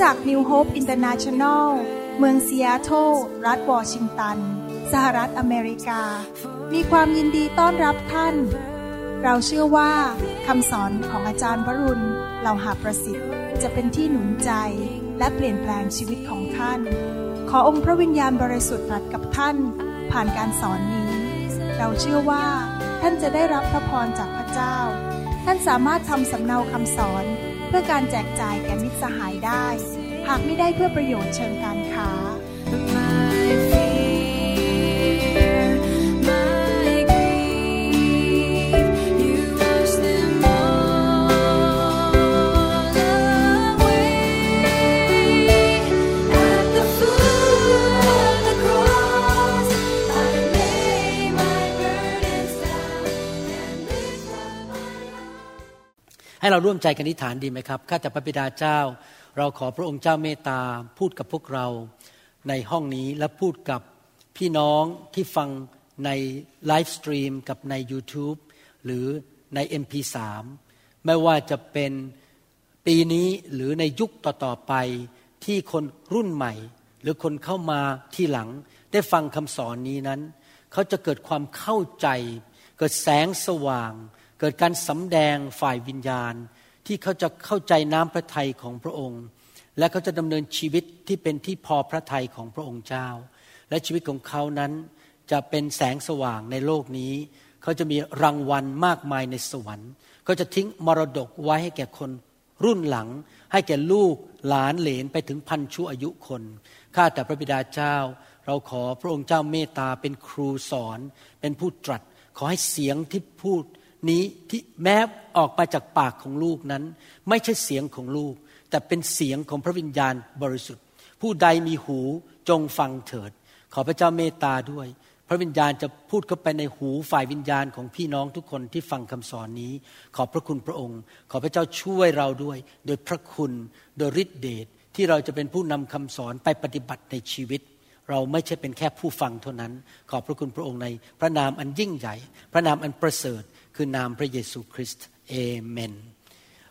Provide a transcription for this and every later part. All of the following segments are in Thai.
จักร New Hope International เมืองซีแอตเทิลรัฐวอชิงตัน สหรัฐอเมริกา มีความยินดีต้อนรับท่าน เราเชื่อว่าคำสอนของอาจารย์วรุณเหล่าหาประสิทธิ์ จะเป็นที่หนุนใจและเปลี่ยนแปลงชีวิตของท่าน ขอองค์พระวิญญาณบริสุทธิ์ตรัสกับท่าน ผ่านการสอนนี้ เราเชื่อว่า ท่านจะได้รับพระพรจากพระเจ้า ท่านสามารถทำสำเนาคำสอนเพื่อการแจกจ่ายแก่มิตรสหายได้ หากไม่ได้เพื่อประโยชน์เชิงการค้า My fear, my grief, you wash them all away. At the foot of the cross, I lay my burdens down and lift up my heart. ให้เราร่วมใจกันอธิษฐานดีไหมครับ ข้าแต่พระบิดาเจ้า เราขอพระองค์เจ้าเมตตาพูดกับพวกเราในห้องนี้และพูดกับพี่น้องที่ฟังในไลฟ์สตรีมกับใน YouTube หรือใน MP3 ไม่ว่าจะเป็นปีนี้หรือในยุคต่อๆไปที่คนรุ่นใหม่ หรือคนเข้ามาที่หลัง ได้ฟังคำสอนนี้นั้น เขาจะเกิดความเข้าใจ เกิดแสงสว่าง เกิดการสำแดงฝ่ายวิญญาณ ที่เขาจะเข้าใจน้ำพระทัยของพระองค์ และเขาจะดำเนินชีวิตที่เป็นที่พอพระทัยของพระองค์เจ้า และชีวิตของเขานั้นจะเป็นแสงสว่างในโลกนี้ เขาจะมีรางวัลมากมายในสวรรค์เขาจะทิ้งมรดกไว้ให้แก่คนรุ่นหลัง ให้แก่ลูกหลานเหลนไปถึงพันชั่วอายุคนข้าแต่พระบิดาเจ้า เราขอพระองค์เจ้าเมตตาเป็นครูสอน เป็นผู้ตรัส ขอให้เสียงที่พูด นี้ที่แม้ออกมาจากปากของลูกนั้น ไม่ใช่เสียงของลูก แต่เป็นเสียงของพระวิญญาณบริสุทธิ์ ผู้ใดมีหูจงฟังเถิด ขอพระเจ้าเมตตาด้วย พระวิญญาณจะพูดเข้าไปในหูฝ่ายวิญญาณของพี่น้องทุกคนที่ฟังคำสอนนี้ ขอบพระคุณพระองค์ ขอพระเจ้าช่วยเราด้วย โดยพระคุณโดยฤทธิเดชที่เราจะเป็นผู้นำคำสอนไปปฏิบัติในชีวิตเราไม่ใช่เป็นแค่ผู้ฟังเท่านั้น ขอบพระคุณพระองค์ในพระนามอันยิ่งใหญ่ พระนามอันประเสริฐ คือนามพระเยซูคริสต์เอเมน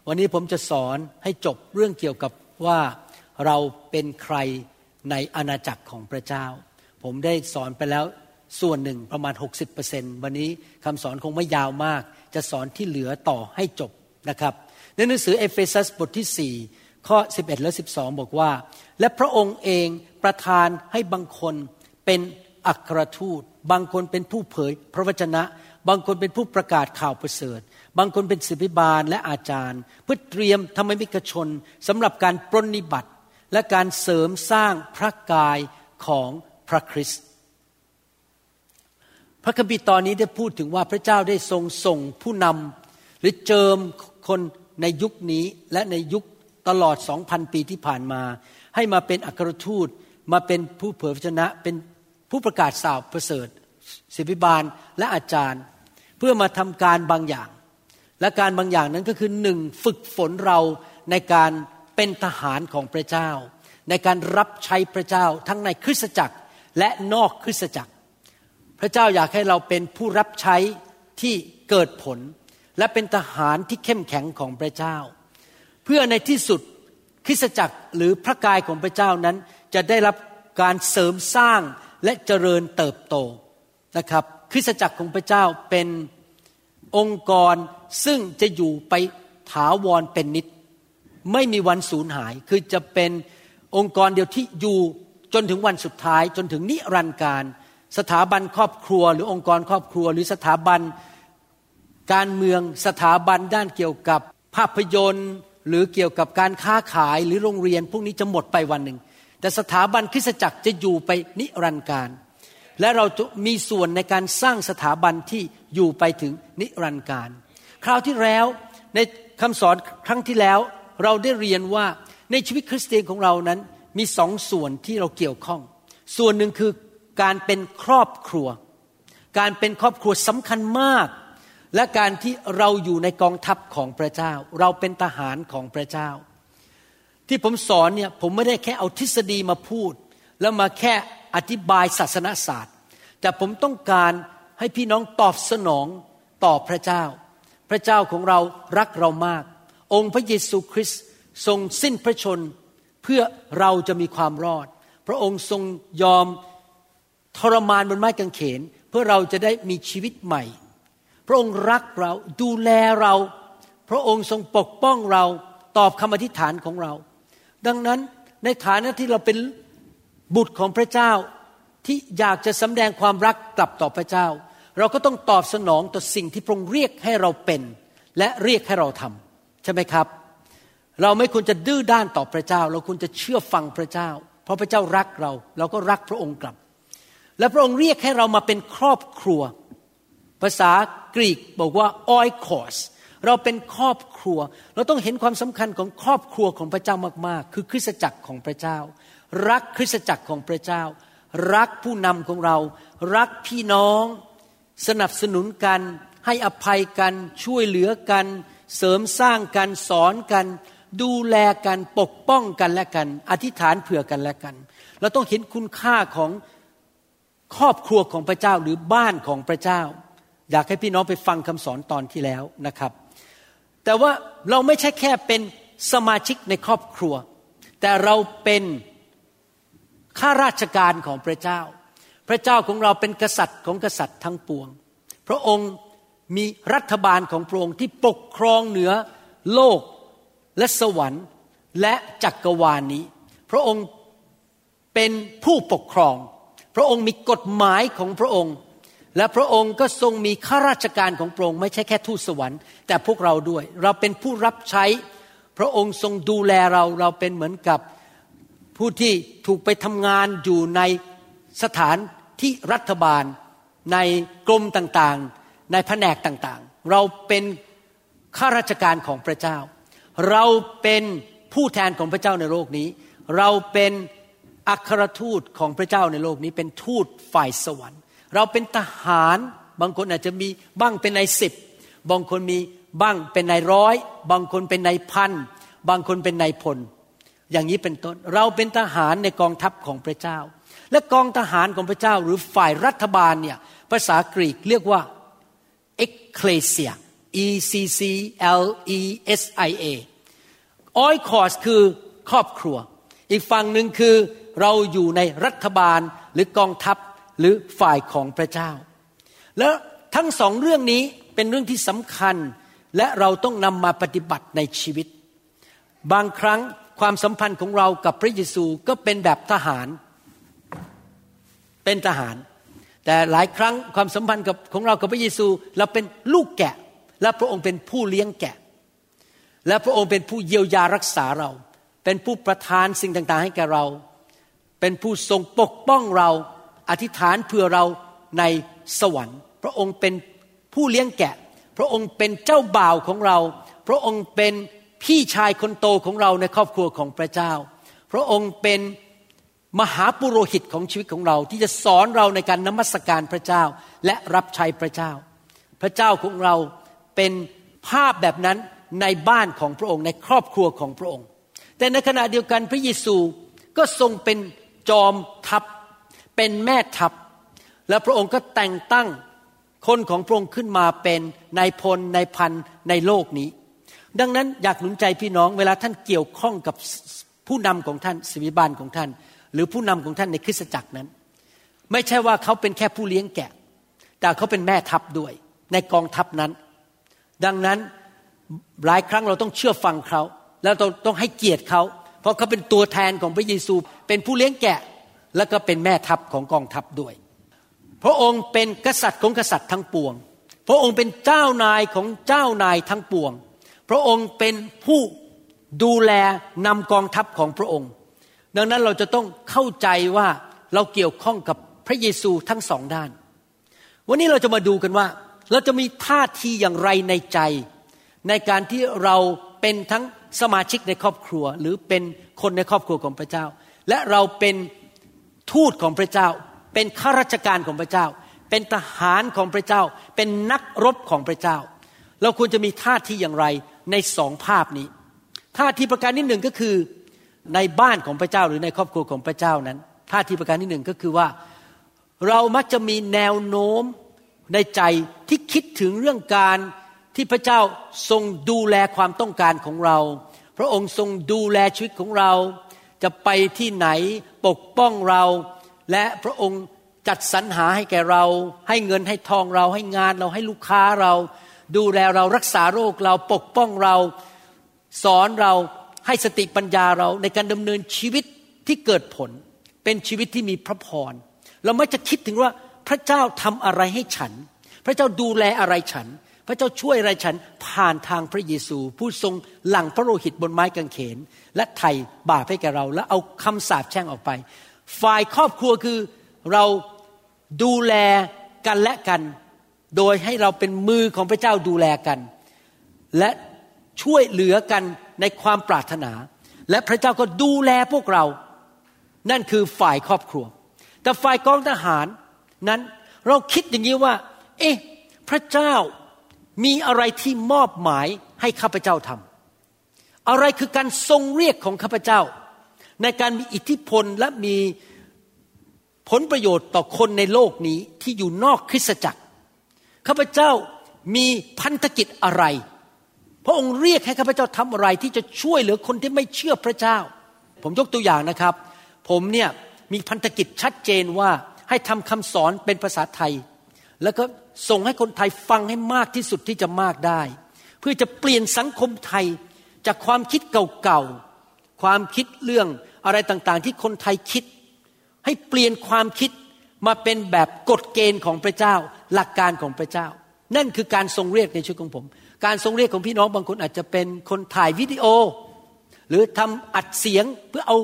วันนี้ผมจะสอนให้จบเรื่องเกี่ยวกับว่าเราเป็นใครในอาณาจักรของพระเจ้า ผมได้สอนไปแล้วส่วนหนึ่งประมาณ 60%วันนี้คำสอนคงไม่ยาวมาก จะสอนที่เหลือต่อให้จบนะครับ ในหนังสือเอเฟซัสบทที่ 4 ข้อ 11 และ 12 บอกว่า และพระองค์เองประทานให้บางคนเป็นอัครทูต บางคนเป็นผู้เผยพระวจนะ บางคนเป็นผู้ประกาศข่าวประเสริฐ บางคนเป็นศิษยาภิบาลและอาจารย์ เพื่อเตรียมธรรมิกชนสำหรับการปรนนิบัติ และการเสริมสร้างพระกายของพระคริสต์พระคัมภีร์ตอนนี้ได้พูดถึงว่าพระเจ้าได้ทรงส่งผู้นำหรือเจิมคนในยุคนี้และในยุคตลอดสองพันปีที่ผ่านมา ให้มาเป็นอัครทูตมาเป็นผู้เผยพระชนะเป็นผู้ประกาศสาวประเสริฐ ศิบิบาลและอาจารย์ เพื่อมาทำการบางอย่าง และการบางอย่างนั้นก็คือหนึ่งฝึกฝนเราในการเป็นทหารของพระเจ้า ในการรับใช้พระเจ้าทั้งในคริสตจักรและนอกคริสตจักร พระเจ้าอยากให้เราเป็นผู้รับใช้ที่เกิดผล และเป็นทหารที่เข้มแข็งของพระเจ้า เพื่อในที่สุดคริสตจักรหรือพระกายของพระเจ้านั้นจะได้รับการเสริมสร้างและเจริญเติบโต นะครับ คริสตจักรของพระเจ้าเป็นองค์กรซึ่งจะอยู่ไปถาวรเป็นนิจไม่มีวันสูญหาย คือจะเป็นองค์กรเดียวที่อยู่จนถึงวันสุดท้ายจนถึงนิรันดร์การ สถาบันครอบครัว หรือองค์กรครอบครัว หรือสถาบันการเมืองสถาบันด้านเกี่ยวกับภาพยนตร์ หรือเกี่ยวกับการค้าขายหรือโรงเรียน พวกนี้จะหมดไปวันหนึ่ง แต่สถาบันคริสตจักรจะอยู่ไปนิรันดร์การ และเราจะมีส่วนในการสร้างสถาบันที่อยู่ไปถึงนิรันดร์การ คราวที่แล้วในคำสอนครั้งที่แล้วเราได้เรียนว่าในชีวิตคริสเตียนของเรานั้นมีสองส่วนที่เราเกี่ยวข้อง ส่วนหนึ่งคือการเป็นครอบครัว การเป็นครอบครัวสำคัญมาก และการที่เราอยู่ในกองทัพของพระเจ้า เราเป็นทหารของพระเจ้า ที่ผมสอนเนี่ยผมไม่ได้แค่เอาทฤษฎีมาพูด แล้วมาแค่ อธิบายศาสนศาสตร์ แต่ผมต้องการให้พี่น้องตอบสนองต่อพระเจ้า พระเจ้าของเรารักเรามาก องค์พระเยซูคริสต์ทรงสิ้นพระชนเพพื่อเราจะมีความรอด พระองค์ทรงยอมทรมานบนไม้กางเขน เพื่อเราจะได้มีชีวิตใหม่ พระองค์รักเราดูแลเรา พระองค์ทรงปกป้องเราตอบคำอธิษฐานของเรา ดังนั้นในฐานะที่เราเป็น บุตรของพระเจ้าที่อยากจะสำแดงความรักกลับต่อพระเจ้า เราก็ต้องตอบสนองต่อสิ่งที่พระองค์เรียกให้เราเป็น และเรียกให้เราทำใช่ไหมครับ เราไม่ควรจะดื้อด้านต่อพระเจ้า เราควรจะเชื่อฟังพระเจ้า เพราะพระเจ้ารักเรา เราก็รักพระองค์กลับ และพระองค์เรียกให้เรามาเป็นครอบครัว ภาษากรีกบอกว่า oikos เราเป็นครอบครัว เราต้องเห็นความสำคัญของครอบครัวของพระเจ้ามาก ๆ คือคริสตจักรของพระเจ้า รักคริสตจักรของพระเจ้า รักผู้นำของเรา รักพี่น้อง สนับสนุนกัน ให้อภัยกัน ช่วยเหลือกัน เสริมสร้างกัน สอนกัน ดูแลกัน ปกป้องกันและกัน อธิษฐานเผื่อกันและกัน เราต้องเห็นคุณค่าของครอบครัวของพระเจ้าหรือบ้านของพระเจ้า อยากให้พี่น้องไปฟังคำสอนตอนที่แล้วนะครับ แต่ว่าเราไม่ใช่แค่เป็นสมาชิกในครอบครัว แต่เราเป็น ข้าราชการของพระเจ้า พระเจ้าของเราเป็นกษัตริย์ของกษัตริย์ทั้งปวง พระองค์มีรัฐบาลของพระองค์ที่ปกครองเหนือโลกและสวรรค์และจักรวาลนี้ พระองค์เป็นผู้ปกครอง พระองค์มีกฎหมายของพระองค์ และพระองค์ก็ทรงมีข้าราชการของพระองค์ไม่ใช่แค่ทูตสวรรค์แต่พวกเราด้วย เราเป็นผู้รับใช้ พระองค์ทรงดูแลเราเราเป็นเหมือนกับ ผู้ที่ถูกไปทำงานอยู่ในสถานที่รัฐบาลในกรมต่างๆ ในแผนกต่างๆ เราเป็นข้าราชการของพระเจ้า เราเป็นผู้แทนของพระเจ้าในโลกนี้ เราเป็นอัครทูตของพระเจ้าในโลกนี้ เป็นทูตฝ่ายสวรรค์ เราเป็นทหารบางคนอาจจะมีบ้างเป็นในสิบบางคนมีบ้างเป็นในร้อย บางคนเป็นในพันบางคนเป็นในพล อย่างนี้เป็นต้นเราเป็นทหารในกองทัพของพระเจ้า และกองทหารของพระเจ้าหรือฝ่ายรัฐบาลเนี่ยภาษากรีกเรียกว่า ecclesia e c c l e s i a ออยคอสคือครอบครัว อีกฝั่งหนึ่งคือเราอยู่ในรัฐบาลหรือกองทัพหรือฝ่ายของพระเจ้า แล้วทั้งสองเรื่องนี้เป็นเรื่องที่สำคัญและเราต้องนำมาปฏิบัติในชีวิต บางครั้ง ความสัมพันธ์ของเรากับพระเยซูก็เป็นแบบทหาร เป็นทหาร แต่หลายครั้งความสัมพันธ์กับของเรากับพระเยซู เราเป็นลูกแกะ และพระองค์เป็นผู้เลี้ยงแกะ และพระองค์เป็นผู้เยียวยารักษาเรา เป็นผู้ประทานสิ่งต่างๆ ให้แก่เรา เป็นผู้ทรงปกป้องเรา อธิษฐานเพื่อเราในสวรรค์ พระองค์เป็นผู้เลี้ยงแกะ พระองค์เป็นเจ้าบ่าวของเรา พระองค์เป็น พี่ชายคนโตของเราในครอบครัวของพระเจ้า พระองค์เป็นมหาปุโรหิตของชีวิตของเราที่จะสอนเราในการนมัสการพระเจ้าและรับใช้พระเจ้า พระเจ้าของเราเป็นภาพแบบนั้นในบ้านของพระองค์ในครอบครัวของพระองค์ แต่ในขณะเดียวกันพระเยซูก็ทรงเป็นจอมทัพ เป็นแม่ทัพ และพระองค์ก็แต่งตั้งคนของพระองค์ขึ้นมาเป็นนายพลนายพันในโลกนี้ ดังนั้นอยากหนุนใจพี่น้องเวลาท่านเกี่ยวข้องกับผู้นำของท่านสวิบาลของท่าน หรือผู้นำของท่านในคริสตจักรนั้น ไม่ใช่ว่าเขาเป็นแค่ผู้เลี้ยงแกะ แต่เขาเป็นแม่ทัพด้วย ในกองทัพนั้น ดังนั้นหลายครั้งเราต้องเชื่อฟังเขา แล้วต้องต้องให้เกียรติเขา เพราะเขาเป็นตัวแทนของพระเยซู เป็นผู้เลี้ยงแกะ แล้วก็เป็นแม่ทัพของกองทัพด้วย พระองค์เป็นกษัตริย์ของกษัตริย์ทั้งปวง พระองค์เป็นเจ้านายของเจ้านายทั้งปวง พระองค์เป็นผู้ดูแลนำกองทัพของพระองค์ ดังนั้นเราจะต้องเข้าใจว่าเราเกี่ยวข้องกับพระเยซูทั้งสองด้าน วันนี้เราจะมาดูกันว่า เราจะมีท่าทีอย่างไรในใจ ในการที่เราเป็นทั้งสมาชิกในครอบครัว หรือเป็นคนในครอบครัวของพระเจ้า และเราเป็นทูตของพระเจ้า เป็นข้าราชการของพระเจ้า เป็นทหารของพระเจ้า เป็นนักรบของพระเจ้า เราควรจะมีท่าทีอย่างไร ในสองภาพนี้ท่าทีประการที่หนึ่งก็คือในบ้านของพระเจ้าหรือในครอบครัวของพระเจ้านั้นท่าทีประการที่หนึ่งก็คือว่า เรามักจะมีแนวโน้มในใจที่คิดถึงเรื่องการที่พระเจ้าทรงดูแลความต้องการของเรา พระองค์ทรงดูแลชีวิตของเรา จะไปที่ไหนปกป้องเรา และพระองค์จัดสรรหาให้แก่เรา ให้เงินให้ทองเรา ให้งานเราให้ลูกค้าเรา ดูแลเรารักษาโรคเราปกป้องเราสอนเราให้สติปัญญาเราในการดำเนินชีวิตที่เกิดผล เป็นชีวิตที่มีพระพร เราไม่จะคิดถึงว่าพระเจ้าทำอะไรให้ฉัน พระเจ้าดูแลอะไรฉัน พระเจ้าช่วยอะไรฉันผ่านทางพระเยซู ผู้ทรงหลั่งพระโลหิตบนไม้กางเขน และไถ่บาปให้แก่เรา และเอาคำสาปแช่งออกไป ฝ่ายครอบครัวคือเราดูแลกันและกัน โดยให้เราเป็นมือของพระเจ้าดูแลกัน และช่วยเหลือกันในความปรารถนา และพระเจ้าก็ดูแลพวกเรา นั่นคือฝ่ายครอบครัว แต่ฝ่ายกองทหารนั้นเราคิดอย่างนี้ว่า เอ๊ะพระเจ้ามีอะไรที่มอบหมายให้ข้าพเจ้าทำอะไรคือการทรงเรียกของข้าพเจ้า ในการมีอิทธิพลและมีผลประโยชน์ต่อคนในโลกนี้ที่อยู่นอกคริสตจักร ข้าพเจ้ามีพันธกิจอะไร พระองค์เรียกให้ข้าพเจ้าทำอะไรที่จะช่วยเหลือคนที่ไม่เชื่อพระเจ้า ผมยกตัวอย่างนะครับ ผมเนี่ยมีพันธกิจชัดเจนว่าให้ทำคำสอนเป็นภาษาไทย แล้วก็ส่งให้คนไทยฟังให้มากที่สุดที่จะมากได้ เพื่อจะเปลี่ยนสังคมไทยจากความคิดเก่าๆความคิดเรื่องอะไรต่างๆ ที่คนไทยคิด ให้เปลี่ยนความคิด มาเป็นแบบกฎเกณฑ์ของพระเจ้า หลักการของพระเจ้า นั่นคือการทรงเรียกในชีวิตของผม การทรงเรียกของพี่น้องบางคนอาจจะเป็นคนถ่ายวิดีโอ หรือทำอัดเสียงเพื่อเอา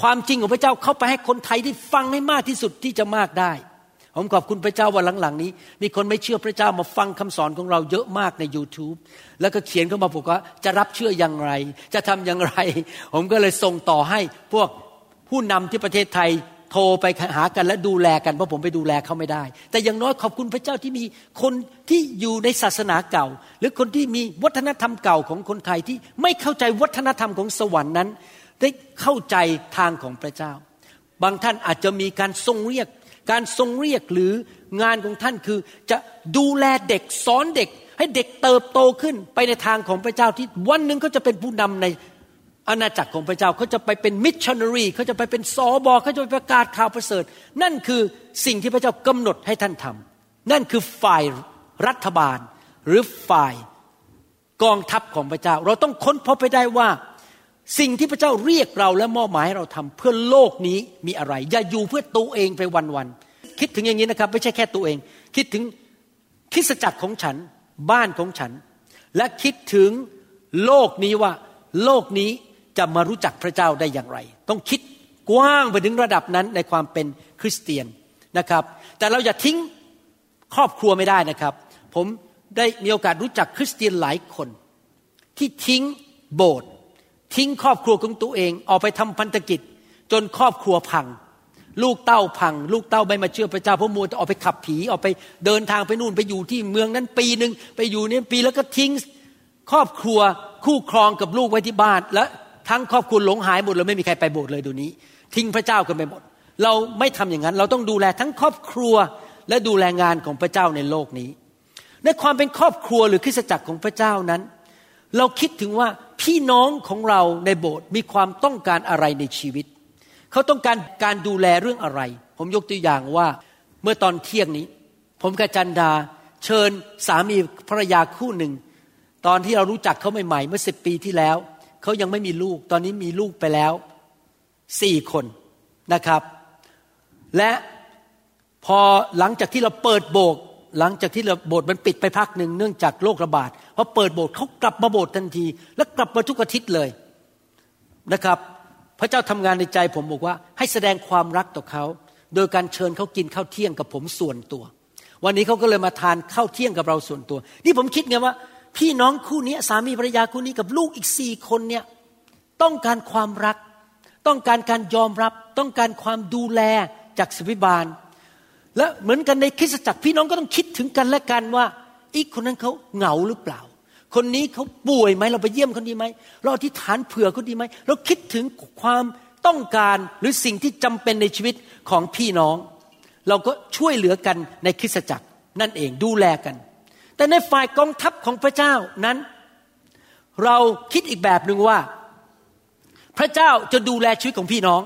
ความจริงของพระเจ้าเข้าไปให้คนไทยได้ฟังให้มากที่สุดที่จะมากได้ ผมขอบคุณพระเจ้าว่าหลังๆนี้ มีคนไม่เชื่อพระเจ้ามาฟังคำสอนของเราเยอะมากใน YouTube แล้วก็เขียนเข้ามาบอกว่าจะรับเชื่ออย่างไร จะทำอย่างไร ผมก็เลยส่งต่อให้พวกผู้นำที่ประเทศไทย โทรไปหากันและดูแลกันเพราะผมไปดูแลเขาไม่ได้ แต่อย่างน้อยขอบคุณพระเจ้าที่มีคนที่อยู่ในศาสนาเก่า หรือคนที่มีวัฒนธรรมเก่าของคนไทยที่ไม่เข้าใจวัฒนธรรมของสวรรค์นั้น ได้เข้าใจทางของพระเจ้า บางท่านอาจจะมีการทรงเรียก การทรงเรียกหรืองานของท่านคือ จะดูแลเด็กสอนเด็ก ให้เด็กเติบโตขึ้นไปในทางของพระเจ้าที่วันหนึ่งเขาจะเป็นผู้นำใน อาณาจักรของพระเจ้าเขาจะไปเป็นมิชชันนารีเขาจะไปเป็นสอบอเขาจะไปประกาศข่าวประเสริฐ นั่นคือสิ่งที่พระเจ้ากำหนดให้ท่านทำนั่นคือฝ่ายรัฐบาลหรือฝ่ายกองทัพของพระเจ้า เราต้องค้นพบไปได้ว่า สิ่งที่พระเจ้าเรียกเราและมอบหมายให้เราทำเพื่อโลกนี้มีอะไร อย่าอยู่เพื่อตัวเองไปวันๆคิดถึงอย่างนี้นะครับไม่ใช่แค่ตัวเอง คิดถึงคริสจักรของฉันบ้านของฉัน และคิดถึงโลกนี้ว่าโลกนี้ จะมารู้จักพระเจ้าได้อย่างไร ต้องคิดกว้างไปถึงระดับนั้นในความเป็นคริสเตียนนะครับ แต่เราอย่าทิ้งครอบครัวไม่ได้นะครับ ผมได้มีโอกาสรู้จักคริสเตียนหลายคน ที่ทิ้งโบสถ์ทิ้งครอบครัวของตัวเองออกไปทำพันธกิจ จนครอบครัวพัง ลูกเต้าพัง ลูกเต้าไม่มาเชื่อพระเจ้าเพราะมัวจะออกไปขับผีออกไปเดินทางไปนู่นไปอยู่ที่เมืองนั้นปีหนึ่งไปอยู่นี่ปีแล้วก็ทิ้งครอบครัวคู่ครองกับลูกไว้ที่บ้านและ ทั้งครอบครัวหลงหายหมดเลยไม่มีใครไปโบสถ์เลยดูนี้ ทิ้งพระเจ้ากันไปหมด เราไม่ทำอย่างนั้น เราต้องดูแลทั้งครอบครัวและดูแลงานของพระเจ้าในโลกนี้ ในความเป็นครอบครัวหรือคริสตจักรของพระเจ้านั้น เราคิดถึงว่าพี่น้องของเราในโบสถ์มีความต้องการอะไรในชีวิต เขาต้องการการดูแลเรื่องอะไร ผมยกตัวอย่างว่าเมื่อตอนเที่ยงนี้ ผมกับจันดาเชิญสามีภรรยาคู่หนึ่ง ตอนที่เรารู้จักเขาใหม่ๆเมื่อสิบปีที่แล้ว เขายังไม่มีลูก ตอนนี้มีลูกไปแล้วสี่คนนะครับ และพอหลังจากที่เราเปิดโบสถ์หลังจากที่เราโบสถ์มันปิดไปพักหนึ่งเนื่องจากโรคระบาดพอเปิดโบสถ์เขากลับมาโบสถ์ทันที และกลับมาทุกอาทิตย์เลยนะครับ พระเจ้าทำงานในใจผมบอกว่า ให้แสดงความรักต่อเขา โดยการเชิญเขากินข้าวเที่ยงกับผมส่วนตัว วันนี้เขาก็เลยมาทานข้าวเที่ยงกับเราส่วนตัว นี่ผมคิดไงว่า พี่น้องคู่นี้สามีภรรยาคู่นี้กับลูกอีกสี่คนเนี่ยต้องการความรัก ต้องการการยอมรับ ต้องการความดูแลจากสิบิบาล และเหมือนกันในคริสตจักรพี่น้องก็ต้องคิดถึงกันและกันว่า อีกคนนั้นเขาเหงาหรือเปล่า คนนี้เขาป่วยไหมเราไปเยี่ยมเขาดีไหมเราอธิษฐานเผื่อเขาดีไหมเราคิดถึงความต้องการหรือสิ่งที่จำเป็นในชีวิตของพี่น้อง เราก็ช่วยเหลือกันในคริสตจักรนั่นเองดูแลกัน แต่ในฝ่ายกองทัพของพระเจ้านั้น เราคิดอีกแบบหนึ่งว่า พระเจ้าจะดูแลชีวิตของพี่น้อง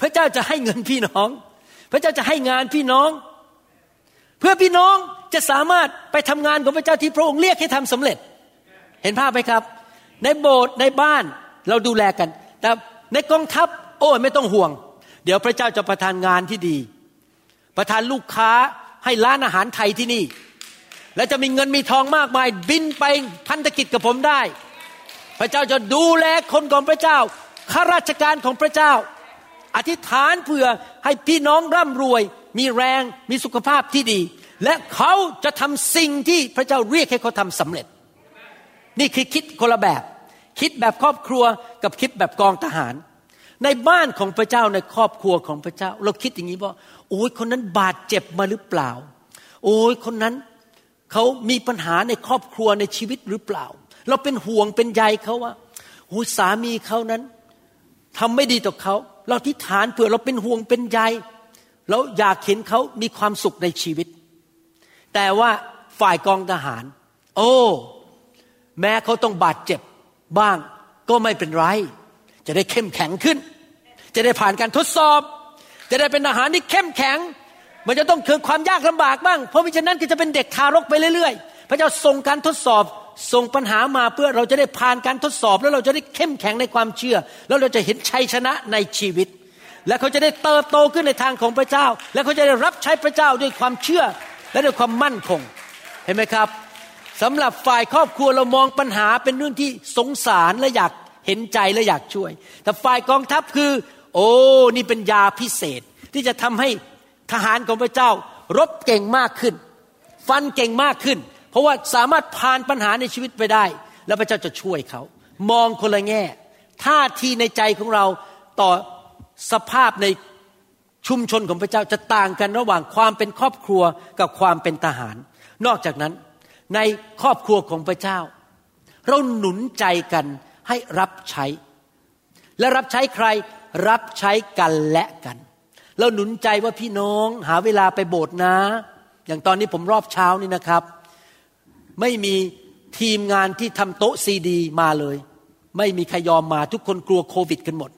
พระเจ้าจะให้เงินพี่น้อง พระเจ้าจะให้งานพี่น้อง เพื่อพี่น้องจะสามารถไปทำงานของพระเจ้าที่พระองค์เรียกให้ทำสำเร็จ เห็นภาพไหมครับ ในโบสถ์ในบ้านเราดูแลกัน แต่ในกองทัพ โอ้ยไม่ต้องห่วง เดี๋ยวพระเจ้าจะประทานงานที่ดี ประทานลูกค้าให้ร้านอาหารไทยที่นี่ และจะมีเงินมีทองมากมาย บินไปพันธกิจกับผมได้ พระเจ้าจะดูแลคนของพระเจ้าข้าราชการของพระเจ้า อธิษฐานเพื่อให้พี่น้องร่ำรวย มีแรงมีสุขภาพที่ดี และเขาจะทำสิ่งที่พระเจ้าเรียกให้เขาทำสำเร็จ นี่คือคิดคนละแบบ คิดแบบครอบครัวกับคิดแบบกองทหาร ในบ้านของพระเจ้าในครอบครัวของพระเจ้า เราคิดอย่างนี้ว่าโอ้ยคนนั้นบาดเจ็บมาหรือเปล่า โอ้ยคนนั้น เขามีปัญหาในครอบครัวในชีวิตหรือเปล่า เราเป็นห่วงเป็นใยเขาว่าโอ้ยสามีเขานั้นทำไม่ดีต่อเขา เราทิฏฐานเผื่อเราเป็นห่วงเป็นใยเราอยากเห็นเขามีความสุขในชีวิต แต่ว่าฝ่ายกองทหาร โอ้ แม้เขาต้องบาดเจ็บบ้างก็ไม่เป็นไร จะได้เข้มแข็งขึ้น จะได้ผ่านการทดสอบ จะได้เป็นทหารที่เข้มแข็ง มันจะต้องเกิดความยากลำบากบ้าง เพราะมิฉะนั้นก็จะเป็นเด็กทารกไปเรื่อยๆ พระเจ้าส่งการทดสอบส่งปัญหามาเพื่อเราจะได้ผ่านการทดสอบ แล้วเราจะได้เข้มแข็งในความเชื่อ แล้วเราจะเห็นชัยชนะในชีวิต และเขาจะได้เติบโตขึ้นในทางของพระเจ้า และเขาจะได้รับใช้พระเจ้าด้วยความเชื่อและด้วยความมั่นคง เห็นไหมครับสำหรับฝ่ายครอบครัวเรามองปัญหาเป็นเรื่องที่สงสารและอยากเห็นใจและอยากช่วย แต่ฝ่ายกองทัพคือ โอ้นี่เป็นยาพิเศษที่จะทำให้ ทหารของพระเจ้ารบเก่งมากขึ้น ฟันเก่งมากขึ้น เพราะว่าสามารถผ่านปัญหาในชีวิตไปได้ แล้วพระเจ้าจะช่วยเขา มองคนละแง่ท่าทีในใจของเราต่อสภาพในชุมชนของพระเจ้าจะต่างกันระหว่างความเป็นครอบครัวกับความเป็นทหาร นอกจากนั้นในครอบครัวของพระเจ้า เราหนุนใจกันให้รับใช้ และรับใช้ใครรับใช้กันและกัน เราหนุนใจว่าพี่น้องหาเวลาไปโบสถ์นะ อย่างตอนนี้ผมรอบเช้านี่นะครับ ไม่มีทีมงานที่ทำโต๊ะซีดีมาเลย ไม่มีใครยอมมาทุกคนกลัวโควิดกันหมด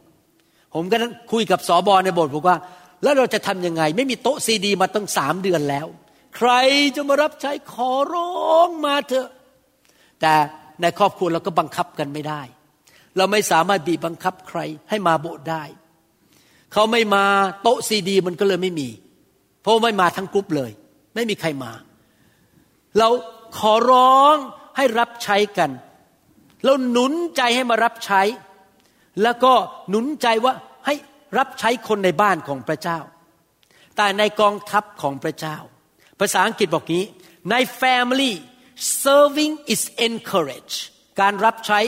ผมก็นั้นคุยกับสอบอในโบสถ์บอกว่า แล้วเราจะทำยังไง ไม่มีโต๊ะซีดี มาตั้งสามเดือนแล้ว ใครจะมารับใช้ขอร้องมาเถอะ แต่ในครอบครัวเราก็บังคับกันไม่ได้ เราไม่สามารถบีบบังคับใครให้มาโบสถ์ได้ เขาไม่มาโต๊ะซีดี มันก็เลยไม่มี เพราะไม่มาทั้งกรุ๊ปเลย ไม่มีใครมา เราขอร้องให้รับใช้กัน เราหนุนใจให้มารับใช้ แล้วก็หนุนใจว่าให้รับใช้คนในบ้านของพระเจ้า แต่ในกองทัพของพระเจ้า ภาษาอังกฤษบอกงี้ ใน family serving is encouraged การรับใช้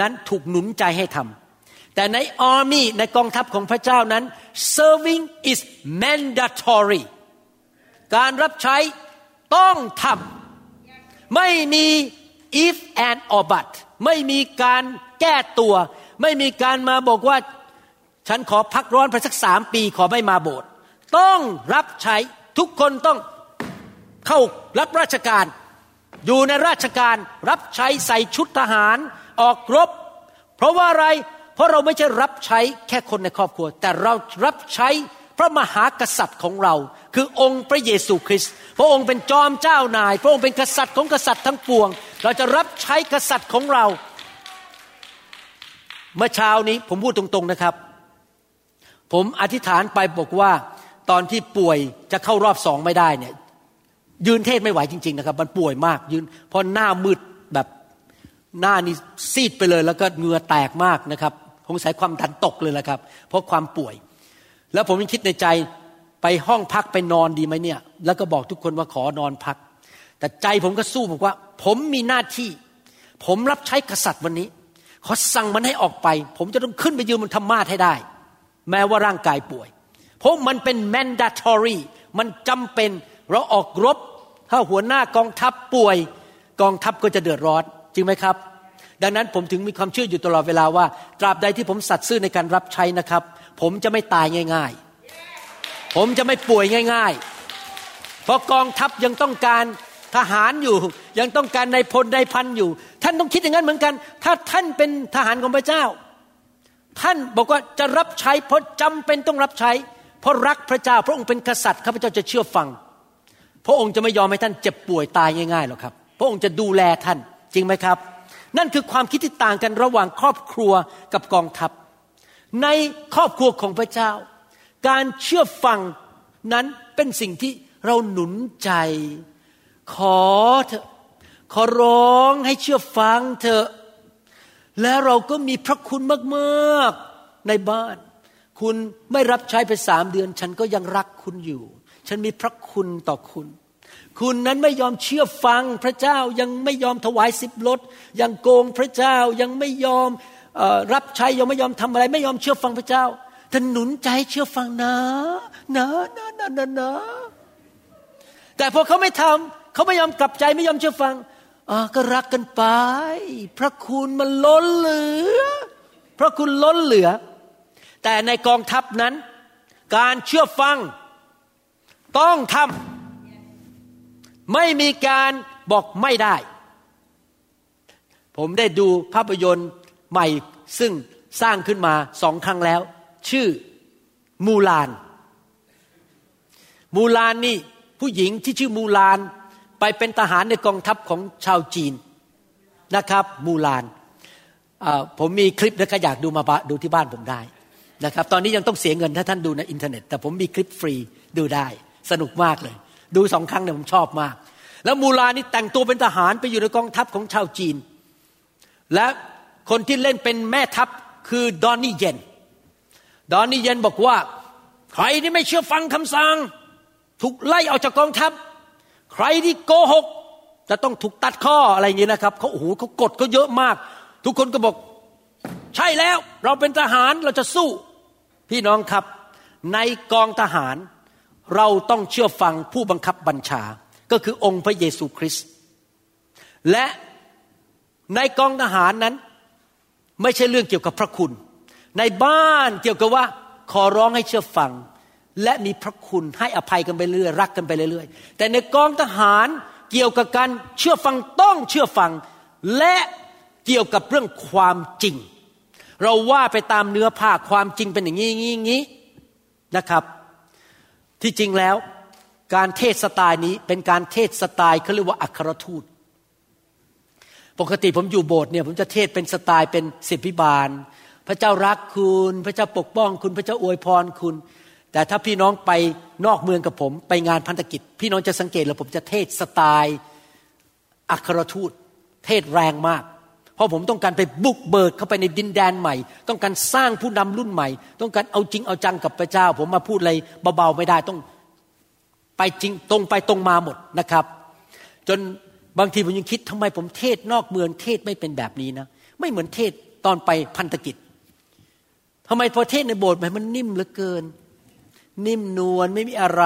นั้นถูกหนุนใจให้ทำ แต่ใน army ในกองทัพของพระเจ้านั้น serving is mandatory การรับใช้ต้องทำไม่มี if and or but ไม่มีการแก้ตัว ไม่มีการมาบอกว่า ฉันขอพักร้อนไปสักสามปีขอไม่มาโบสถ์ต้องรับใช้ทุกคนต้องเข้ารับราชการ อยู่ในราชการรับใช้ใส่ชุดทหารออกรบ เพราะว่าอะไร ราะเราไม่ใช่รับใช้แค่คนในครอบครัว แต่เรารับใช้พระมหากษัตริย์ของเรา คือองค์พระเยซูคริสต์พระองค์เป็นจอมเจ้านาย พระองค์เป็นกษัตริย์ของกษัตริย์ทั้งปวง เราจะรับใช้กษัตริย์ของเรา เมื่อเช้านี้ผมพูดตรงๆนะครับ ผมอธิษฐานไปบอกว่าตอนที่ป่วยจะเข้ารอบสองไม่ได้เนี่ยยืนเทศไม่ไหวจริง ๆ นะครับ มันป่วยมากยืนเพราะหน้ามืดแบบหน้านี่ซีดไปเลย แล้วก็เหงื่อแตกมากนะครับ งสัยความดันตกเลยละครับ เพราะความป่วย แล้วผมยังคิดในใจไปห้องพักไปนอนดีไหมเนี่ย แล้วก็บอกทุกคนว่าขอนอนพัก แต่ใจผมก็สู้บอกว่า ผมมีหน้าที่ ผมรับใช้กษัตริย์วันนี้ ขอสั่งมันให้ออกไป ผมจะต้องขึ้นไปยืนบนธรรมาทให้ได้ แม้ว่าร่างกายป่วย เพราะมันเป็น mandatory มันจำเป็นเราออกรบ ถ้าหัวหน้ากองทัพป่วย กองทัพก็จะเดือดร้อนจริงไหมครับ ดังนั้นผมถึงมีความเชื่ออยู่ตลอดเวลาว่า ตราบใดที่ผมสัตย์ซื่อในการรับใช้นะครับ ผมจะไม่ตายง่าย ๆ ผมจะไม่ป่วยง่าย ๆ เพราะกองทัพยังต้องการทหารอยู่ ยังต้องการในายพลในายพันอยู่ ท่านต้องคิดอย่างนั้นเหมือนกัน ถ้าท่านเป็นทหารของพระเจ้า ท่านบอกว่าจะรับใช้เพราะจำเป็นต้องรับใช้ เพราะรักพระเจ้า พระองค์เป็นกษัตริย์ข้าพเจ้าจะเชื่อฟัง พระองค์จะไม่ยอมให้ท่านเจ็บป่วยตายง่ายๆหรอกครับ พระองค์จะดูแลท่านจริงไหมครับ นั่นคือความคิดที่ต่างกันระหว่างครอบครัวกับกองทัพ ในครอบครัวของพระเจ้า การเชื่อฟังนั้นเป็นสิ่งที่เราหนุนใจ ขอเถอะขอร้องให้เชื่อฟังเถอะแล้วเราก็มีพระคุณมากๆในบ้าน คุณไม่รับใช้ไปสามเดือน ฉันก็ยังรักคุณอยู่ ฉันมีพระคุณต่อคุณ คุณนั้นไม่ยอมเชื่อฟังพระเจ้ายังไม่ยอมถวายสิบลดยังโกงพระเจ้ายังไม่ยอมรับใช้ยังไม่ยอมทำอะไร ไม่ยอมเชื่อฟังพระเจ้าท่านหนุนใจเชื่อฟังนะนะนะนะนะนะแต่พอเขาไม่ทำเขาไม่ยอมกลับใจไม่ยอมเชื่อฟังอก็รักกันไป พระคุณมันล้นเหลือ พระคุณล้นเหลือ แต่ในกองทัพนั้น การเชื่อฟังต้องทำ ไม่มีการบอกไม่ได้ ผมได้ดูภาพยนตร์ใหม่ซึ่งสร้างขึ้นมาสองครั้งแล้ว ชื่อมูลาน มูลานนี่ผู้หญิงที่ชื่อมูลานไปเป็นทหารในกองทัพของชาวจีนนะครับ มูลานผมมีคลิปนะครับอยากดูมาบะดูที่บ้านผมได้นะครับ ตอนนี้ยังต้องเสียเงินถ้าท่านดูในอินเทอร์เน็ต แต่ผมมีคลิปฟรีดูได้ สนุกมากเลย ดูสองครั้งเนี่ยผมชอบมาก แล้วมูลานี่แต่งตัวเป็นทหารไปอยู่ในกองทัพของชาวจีน และคนที่เล่นเป็นแม่ทัพคือดอนนี่เยนดอนนี่เยนบอกว่า ใครที่ไม่เชื่อฟังคำสั่งถูกไล่ออกจากกองทัพ ใครที่โกหกจะต้องถูกตัดข้ออะไรอย่างนี้นะครับเขาโอ้โหเขากดเขาเยอะมาก ทุกคนก็บอก ใช่แล้วเราเป็นทหารเราจะสู้ พี่น้องครับ ในกองทหาร เราต้องเชื่อฟังผู้บังคับบัญชา ก็คือองค์พระเยซูคริสต์และในกองทหารนั้น ไม่ใช่เรื่องเกี่ยวกับพระคุณ ในบ้านเกี่ยวกับว่าขอร้องให้เชื่อฟัง และมีพระคุณให้อภัยกันไปเรื่อยรักกันไปเรื่อยแต่ในกองทหารเกี่ยวกับการเชื่อฟังต้องเชื่อฟัง และเกี่ยวกับเรื่องความจริง เราว่าไปตามเนื้อผ้าความจริงเป็นอย่างนี้อย่างนี้นะครับ ที่จริงแล้วการเทศสไตล์นี้เป็นการเทศสไตล์เขาเรียกว่าอัครทูต ปกติผมอยู่โบสถ์เนี่ยผมจะเทศเป็นสไตล์เป็นสิบพิบาล พระเจ้ารักคุณ พระเจ้าปกป้องคุณ พระเจ้าอวยพรคุณ แต่ถ้าพี่น้องไปนอกเมืองกับผม ไปงานพันธกิจ พี่น้องจะสังเกตเลยผมจะเทศสไตล์อัครทูต เทศแรงมาก ราะผมต้องการไปบุกเบิกเข้าไปในดินแดนใหม่ ต้องการสร้างผู้นำรุ่นใหม่ ต้องการเอาจริงเอาจังกับพระเจ้า ผมมาพูดอะไรเบาๆไม่ได้ต้องไปจริงตรงไปตรงมาหมดนะครับ จนบางทีผมยังคิดทำไมผมเทศนอกเมืองเทศไม่เป็นแบบนี้นะ ไม่เหมือนเทศตอนไปพันธกิจทำไมพอเทศในโบสถ์มันนิ่มเหลือเกิน นิ่มนวลไม่มีอะไร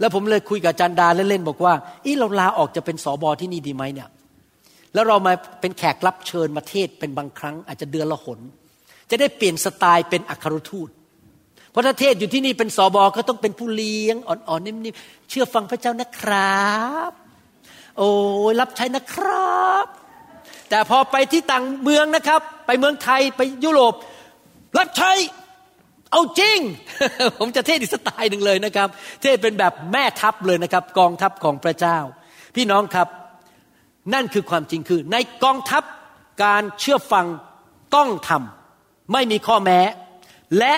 แล้วผมเลยคุยกับจารย์ดาเล่นๆบอกว่าอีเราลาออกจะเป็นสอบอที่นี่ดีไหมเนี่ย แล้วเรามาเป็นแขกรับเชิญมาเทศเป็นบางครั้ง อาจจะเดือนละหน จะได้เปลี่ยนสไตล์เป็นอัครทูตเพราะถ้าเทศอยู่ที่นี่เป็นสอบอก็ต้องเป็นผู้เลี้ยง อ่อนๆนิ่มๆเชื่อฟังพระเจ้านะครับ โอ้ยรับใช้นะครับ แต่พอไปที่ต่างเมืองนะครับ ไปเมืองไทยไปยุโรป รับใช้เอาจริง ผมจะเทศอีกสไตล์หนึ่งเลยนะครับ เทศเป็นแบบแม่ทัพเลยนะครับ กองทัพของพระเจ้า พี่น้องครับ นั่นคือความจริงคือ ในกองทัพการเชื่อฟังต้องทำไม่มีข้อแม้ และ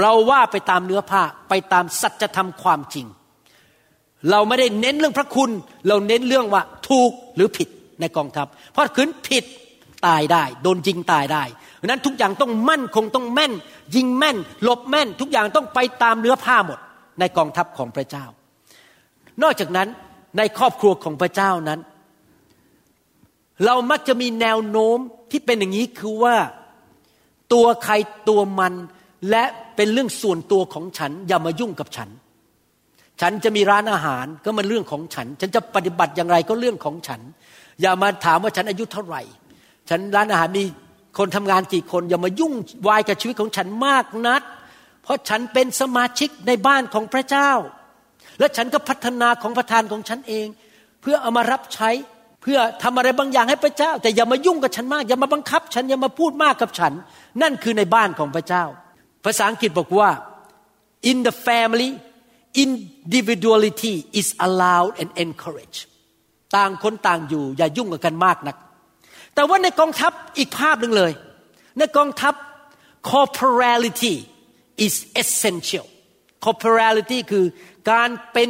เราว่าไปตามเนื้อผ้าไปตามสัจธรรมความจริง เราไม่ได้เน้นเรื่องพระคุณ เราเน้นเรื่องว่าถูกหรือผิดในกองทัพ เพราะขืนผิดตายได้ โดนยิงตายได้ดังนั้นทุกอย่างต้องมั่นคงต้องแม่น ยิงแม่น หลบแม่น ทุกอย่างต้องไปตามเนื้อผ้าหมด ในกองทัพของพระเจ้า นอกจากนั้นในครอบครัวของพระเจ้านั้น เรามักจะมีแนวโน้มที่เป็นอย่างนี้คือว่าตัวใครตัวมันและเป็นเรื่องส่วนตัวของฉัน อย่ามายุ่งกับฉัน ฉันจะมีร้านอาหารก็มันเรื่องของฉัน ฉันจะปฏิบัติอย่างไรก็เรื่องของฉัน อย่ามาถามว่าฉันอายุเท่าไหร่ ฉันร้านอาหารมีคนทำงานกี่คน อย่ามายุ่งวายกับชีวิตของฉันมากนัก เพราะฉันเป็นสมาชิกในบ้านของพระเจ้า และฉันก็พัฒนาของประธานของฉันเอง เพื่อเอามารับใช้ เพื่อทำอะไรบางอย่างให้พระเจ้า แต่อย่ามายุ่งกับฉันมาก อย่ามาบังคับ ฉันอย่ามาพูดมากกับฉัน นั่นคือในบ้านของพระเจ้า ภาษาอังกฤษบอกว่า in the family individuality is allowed and encouraged ต่างคนต่างอยู่ อย่ายุ่งกับกันมากนัก แต่ว่าในกองทัพอีกภาพหนึ่งเลย ในกองทัพ corporality is essential corporality คือการเป็น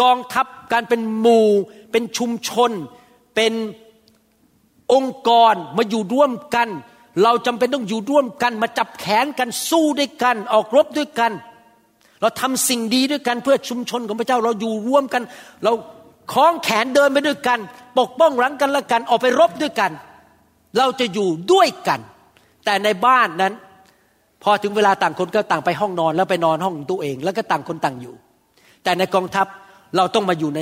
กองทัพการเป็นหมู่ เป็นชุมชน เป็นองค์กรมาอยู่ร่วมกัน เราจำเป็นต้องอยู่ร่วมกัน มาจับแขนกันสู้ด้วยกัน ออกรบด้วยกัน เราทำสิ่งดีด้วยกันเพื่อชุมชนของพระเจ้าเราอยู่ร่วมกัน เราคล้องแขนเดินไปด้วยกัน ปกป้องรังกันและกันออกไปรบด้วยกัน เราจะอยู่ด้วยกัน แต่ในบ้านนั้น พอถึงเวลาต่างคนก็ต่างไปห้องนอนแล้วไปนอนห้องตัวเอง แล้วก็ต่างคนต่างอยู่ แต่ในกองทัพ เราต้องมาอยู่ใน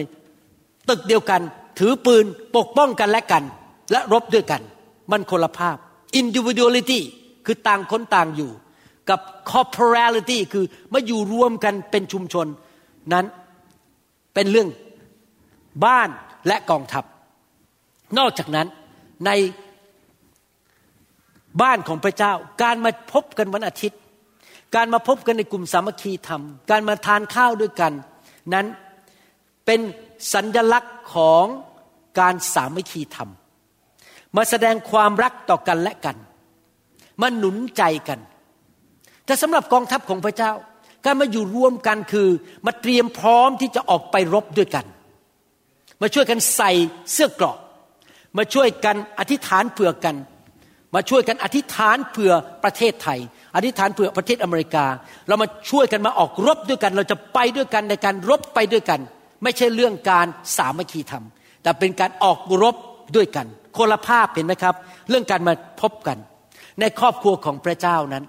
ตึกเดียวกัน ถือปืนปกป้องกันและกัน และรบด้วยกัน มันคนละภาพ individuality คือต่างคนต่างอยู่ กับ corporality คือมาอยู่รวมกันเป็นชุมชน นั้นเป็นเรื่องบ้านและกองทัพ นอกจากนั้นในบ้านของพระเจ้า การมาพบกันวันอาทิตย์ การมาพบกันในกลุ่มสามัคคีธรรม การมาทานข้าวด้วยกัน นั้น เป็นสัญญลักษณ์ของการสามัคคีธรรม มาแสดงความรักต่อกันและกัน มาหนุนใจกัน แต่สำหรับกองทัพของพระเจ้า การมาอยู่รวมกันคือ มาเตรียมพร้อมที่จะออกไปรบด้วยกัน มาช่วยกันใส่เสื้อเกราะ มาช่วยกันอธิษฐานเผื่อกัน มาช่วยกันอธิษฐานเผื่อประเทศไทย อธิษฐานเผื่อประเทศอเมริกา เรามาช่วยกันมาออกรบด้วยกัน เราจะไปด้วยกันในการรบไปด้วยกัน ไม่ใช่เรื่องการสามัคคีธรรม แต่เป็นการออกรบด้วยกันคนละภาพเห็นไหมครับ เรื่องการมาพบกัน ในครอบครัวของพระเจ้านั้น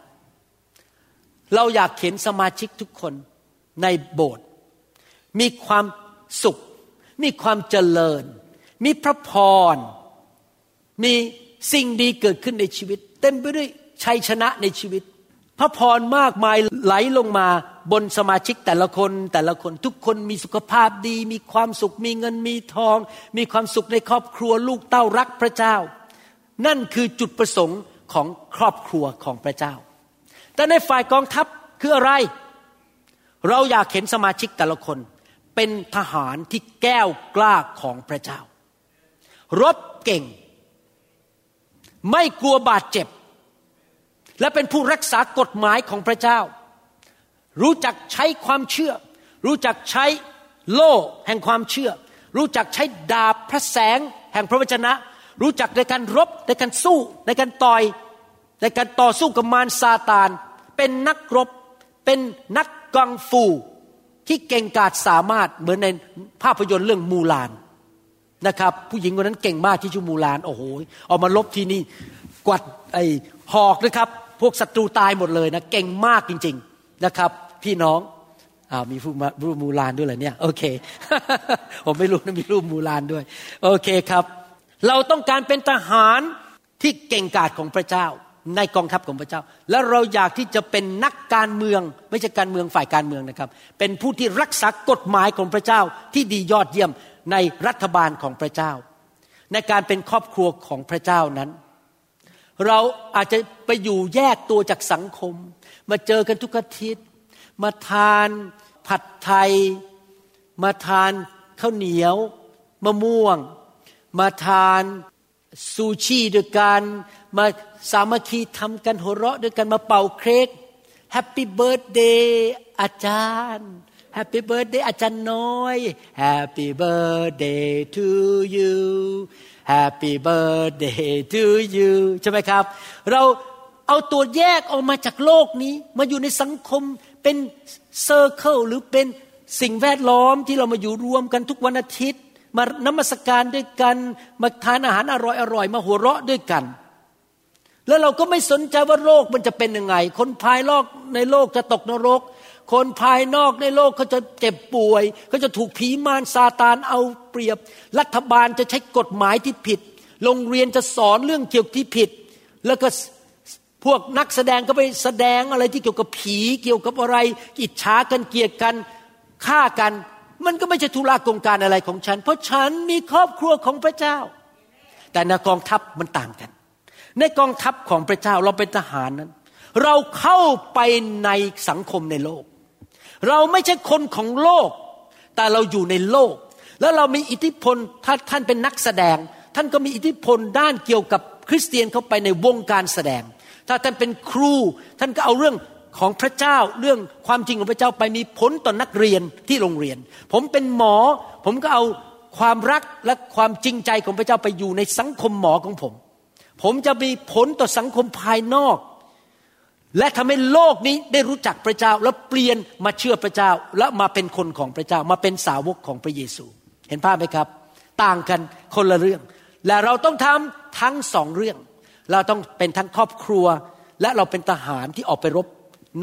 เราอยากเห็นสมาชิกทุกคนในโบสถ์มีความสุข มีความเจริญ มีพระพร มีสิ่งดีเกิดขึ้นในชีวิต เต็มไปด้วยชัยชนะในชีวิต พระพรมากมายไหลลงมา บนสมาชิกแต่ละคนแต่ละคนทุกคนมีสุขภาพดี มีความสุขมีเงินมีทอง มีความสุขในครอบครัวลูกเต้ารักพระเจ้า นั่นคือจุดประสงค์ของครอบครัวของพระเจ้า แต่ในฝ่ายกองทัพคืออะไร เราอยากเห็นสมาชิกแต่ละคน เป็นทหารที่แก้วกล้าของพระเจ้า รบเก่ง ไม่กลัวบาดเจ็บ และเป็นผู้รักษากฎหมายของพระเจ้า รู้จักใช้ความเชื่อ รู้จักใช้โล่แห่งความเชื่อ รู้จักใช้ดาบพระแสงแห่งพระวจนะ รู้จักในการรบในการสู้ ในการต่อย ในการต่อสู้กับมารซาตาน เป็นนักรบ เป็นนักกังฟูที่เก่งกาจสามารถเหมือนในภาพยนตร์เรื่องมูลานนะครับผู้หญิงคนนั้นเก่งมากที่ชื่อมูลานโอ้โหออกมาลบที่นี่กวัดไอหอกนะครับ พวกศัตรูตายหมดเลยนะเก่งมากจริง ๆ นะครับ พี่น้องอ้าวมีรูปมารูปมูลานด้วยเหรอเนี่ยโอเค ผมไม่รู้นะมีรูปมูลานด้วย โอเคครับ เราต้องการเป็นทหารที่เก่งกาจของพระเจ้า ในกองทัพของพระเจ้า และเราอยากที่จะเป็นนักการเมือง ไม่ใช่การเมืองฝ่ายการเมืองนะครับ เป็นผู้ที่รักษากฎหมายของพระเจ้าที่ดียอดเยี่ยมในรัฐบาลของพระเจ้า ในการเป็นครอบครัวของพระเจ้านั้น เราอาจจะไปอยู่แยกตัวจากสังคม มาเจอกันทุกอาทิตย์ มาทานผัดไทย มาทานข้าวเหนียว มะม่วง มาทานซูชิด้วยกัน มาสามัคคีธรรมกันหัวเราะด้วยกันมาเป่าเค้ก happy birthday อาจารย์ happy birthday อาจารย์น้อย happy birthday to you happy birthday to you ใช่ไหมครับ เรา เอาตัวแยกออกมาจากโลกนี้ มาอยู่ในสังคมเป็นเซอร์เคิลหรือเป็นสิ่งแวดล้อมที่เรามาอยู่รวมกันทุกวันอาทิตย์ มานมัสการด้วยกัน มาทานอาหารอร่อยๆมาหัวเราะด้วยกัน แล้วเราก็ไม่สนใจว่าโลกมันจะเป็นยังไง คนภายนอกในโลกจะตกนรก คนภายนอกในโลกเขาจะเจ็บป่วยเขาจะถูกผีมารซาตานเอาเปรียบ รัฐบาลจะใช้กฎหมายที่ผิด โรงเรียนจะสอนเรื่องเกี่ยวกับที่ผิด แล้วก็ พวกนักแสดงก็ไปแสดงอะไรที่เกี่ยวกับผีเกี่ยวกับอะไรอิจฉากันเกลียดกันฆ่ากัน มันก็ไม่ใช่ธุระกงการอะไรของฉัน เพราะฉันมีครอบครัวของพระเจ้า แต่ในกองทัพมันต่างกัน ในกองทัพของพระเจ้าเราเป็นทหารนั้น เราเข้าไปในสังคมในโลก เราไม่ใช่คนของโลก แต่เราอยู่ในโลก แล้วเรามีอิทธิพลถ้าท่านเป็นนักแสดง ท่านก็มีอิทธิพลด้านเกี่ยวกับคริสเตียนเข้าไปในวงการแสดง ถ้าท่านเป็นครู ท่านก็เอาเรื่องของพระเจ้าเรื่องความจริงของพระเจ้าไปมีผลต่อนนักเรียนที่โรงเรียน ผมเป็นหมอ ผมก็เอาความรักและความจริงใจของพระเจ้าไปอยู่ในสังคมหมอของผม ผมจะมีผลต่อสังคมภายนอก และทำให้โลกนี้ได้รู้จักพระเจ้าแล้วเปลี่ยนมาเชื่อพระเจ้า และมาเป็นคนของพระเจ้ามาเป็นสาวกของพระเยซู เห็นภาพไหมครับ ต่างกันคนละเรื่อง และเราต้องทำทั้งสองเรื่อง เราต้องเป็นทั้งครอบครัว และเราเป็นทหารที่ออกไปรบ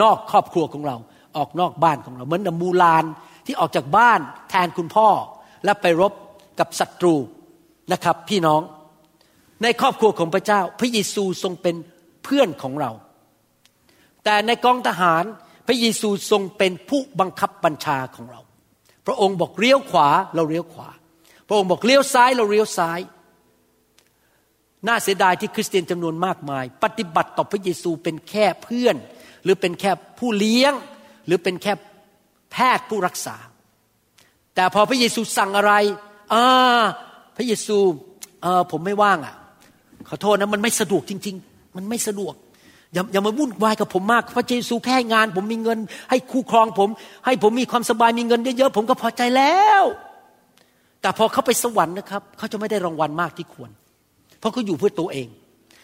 นอกครอบครัวของเรา ออกนอกบ้านของเรา เหมือนนมูลานที่ออกจากบ้านแทนคุณพ่อ และไปรบกับศัตรูนะครับ พี่น้อง ในครอบครัวของพระเจ้า พระเยซูทรงเป็นเพื่อนของเรา แต่ในกองทหารพระเยซูทรงเป็นผู้บังคับบัญชาของเรา พระองค์บอกเลี้ยวขวาเราเลี้ยวขวา พระองค์บอกเลี้ยวซ้ายเราเลี้ยวซ้าย น่าเสียดายที่คริสเตียนจำนวนมากมาย ปฏิบัติต่อพระเยซูเป็นแค่เพื่อน หรือเป็นแค่ผู้เลี้ยง หรือเป็นแค่แพทย์ผู้รักษา แต่พอพระเยซูสั่งอะไรอ่าพระเยซูเออผมไม่ว่างอะ ขอโทษนะมันไม่สะดวกจริง ๆ มันไม่สะดวกอย่าอย่ามาวุ่นวายกับผมมากพระเยซูแค่งาน ผมมีเงิน ให้คู่ครองผม ให้ผมมีความสบายมีเงินเยอะๆผมก็พอใจแล้ว แต่พอเขาไปสวรรค์นะครับเขาจะไม่ได้รางวัลมากที่ควรเพราะเขาอยู่เพื่อตัวเอง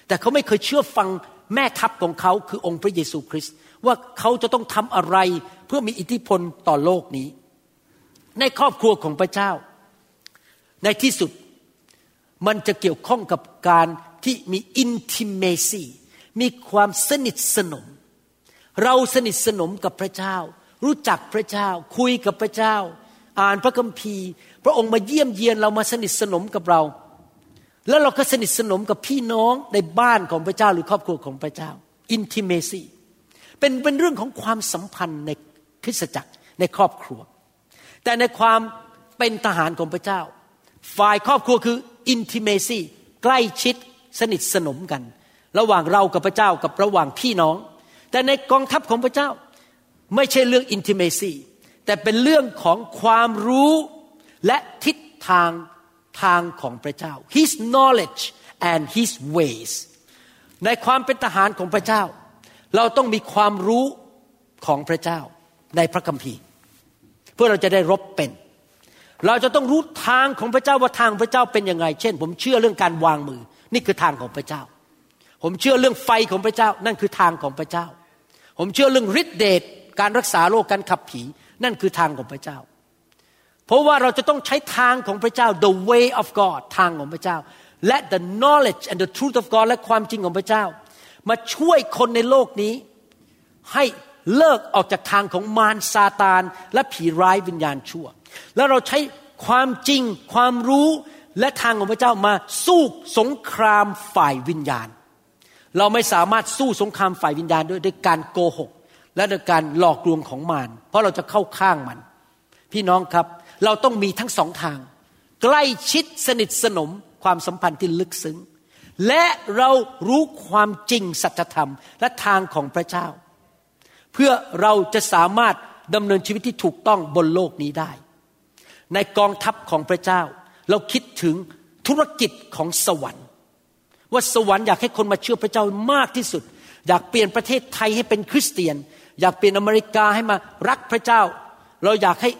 แต่เขาไม่เคยเชื่อฟังแม่ทัพของเขาคือองค์พระเยซูคริสต์ว่าเขาจะต้องทำอะไรเพื่อมีอิทธิพลต่อโลกนี้ ในครอบครัวของพระเจ้า ในที่สุดมันจะเกี่ยวข้องกับการที่มี intimacy มีความสนิทสนม เราสนิทสนมกับพระเจ้า รู้จักพระเจ้า คุยกับพระเจ้า อ่านพระคัมภีร์ พระองค์มาเยี่ยมเยียนเรามาสนิทสนมกับเรา แล้วเราก็สนิทสนมกับพี่น้องในบ้านของพระเจ้าหรือครอบครัวของพระเจ้า intimacy เป็นเป็นเรื่องของความสัมพันธ์ในคริสตจักรในครอบครัว แต่ในความเป็นทหารของพระเจ้า ฝ่ายครอบครัวคือ intimacy ใกล้ชิดสนิทสนมกัน ระหว่างเรากับพระเจ้ากับระหว่างพี่น้อง แต่ในกองทัพของพระเจ้าไม่ใช่เรื่อง intimacy แต่เป็นเรื่องของความรู้และทิศทาง ทางของพระเจ้า His knowledge and His ways ในความเป็นทหารของพระเจ้า เราต้องมีความรู้ของพระเจ้าในพระคัมภีร์ เพื่อเราจะได้รบเป็น เราจะต้องรู้ทางของพระเจ้าว่าทางพระเจ้าเป็นยังไง เช่น ผมเชื่อเรื่องการวางมือ นี่คือทางของพระเจ้า ผมเชื่อเรื่องไฟของพระเจ้า นั่นคือทางของพระเจ้า ผมเชื่อเรื่องฤทธิเดชการรักษาโรคการขับผี นั่นคือทางของพระเจ้า เพราะว่าเราจะต้องใช้ทางของพระเจ้า the way of God ทางของพระเจ้า และ the knowledge and the truth of God และความจริงของพระเจ้า มาช่วยคนในโลกนี้ ให้เลิกออกจากทางของมารซาตาน และผีร้ายวิญญาณชั่ว แล้วเราใช้ความจริงความรู้และทางของพระเจ้ามาสู้สงครามฝ่ายวิญญาณ เราไม่สามารถสู้สงครามฝ่ายวิญญาณด้วยด้วยการโกหก และด้วยการหลอกลวงของมารเพราะเราจะเข้าข้างมัน พี่น้องครับ เราต้องมีทั้งสองทาง ใกล้ชิดสนิทสนมความสัมพันธ์ที่ลึกซึ้ง และเรารู้ความจริงสัจธรรมและทางของพระเจ้า เพื่อเราจะสามารถดำเนินชีวิตที่ถูกต้องบนโลกนี้ได้ ในกองทัพของพระเจ้า เราคิดถึงธุรกิจของสวรรค์ ว่าสวรรค์อยากให้คนมาเชื่อพระเจ้ามากที่สุด อยากเปลี่ยนประเทศไทยให้เป็นคริสเตียน อยากเปลี่ยนอเมริกาให้มารักพระเจ้า เราอยากให้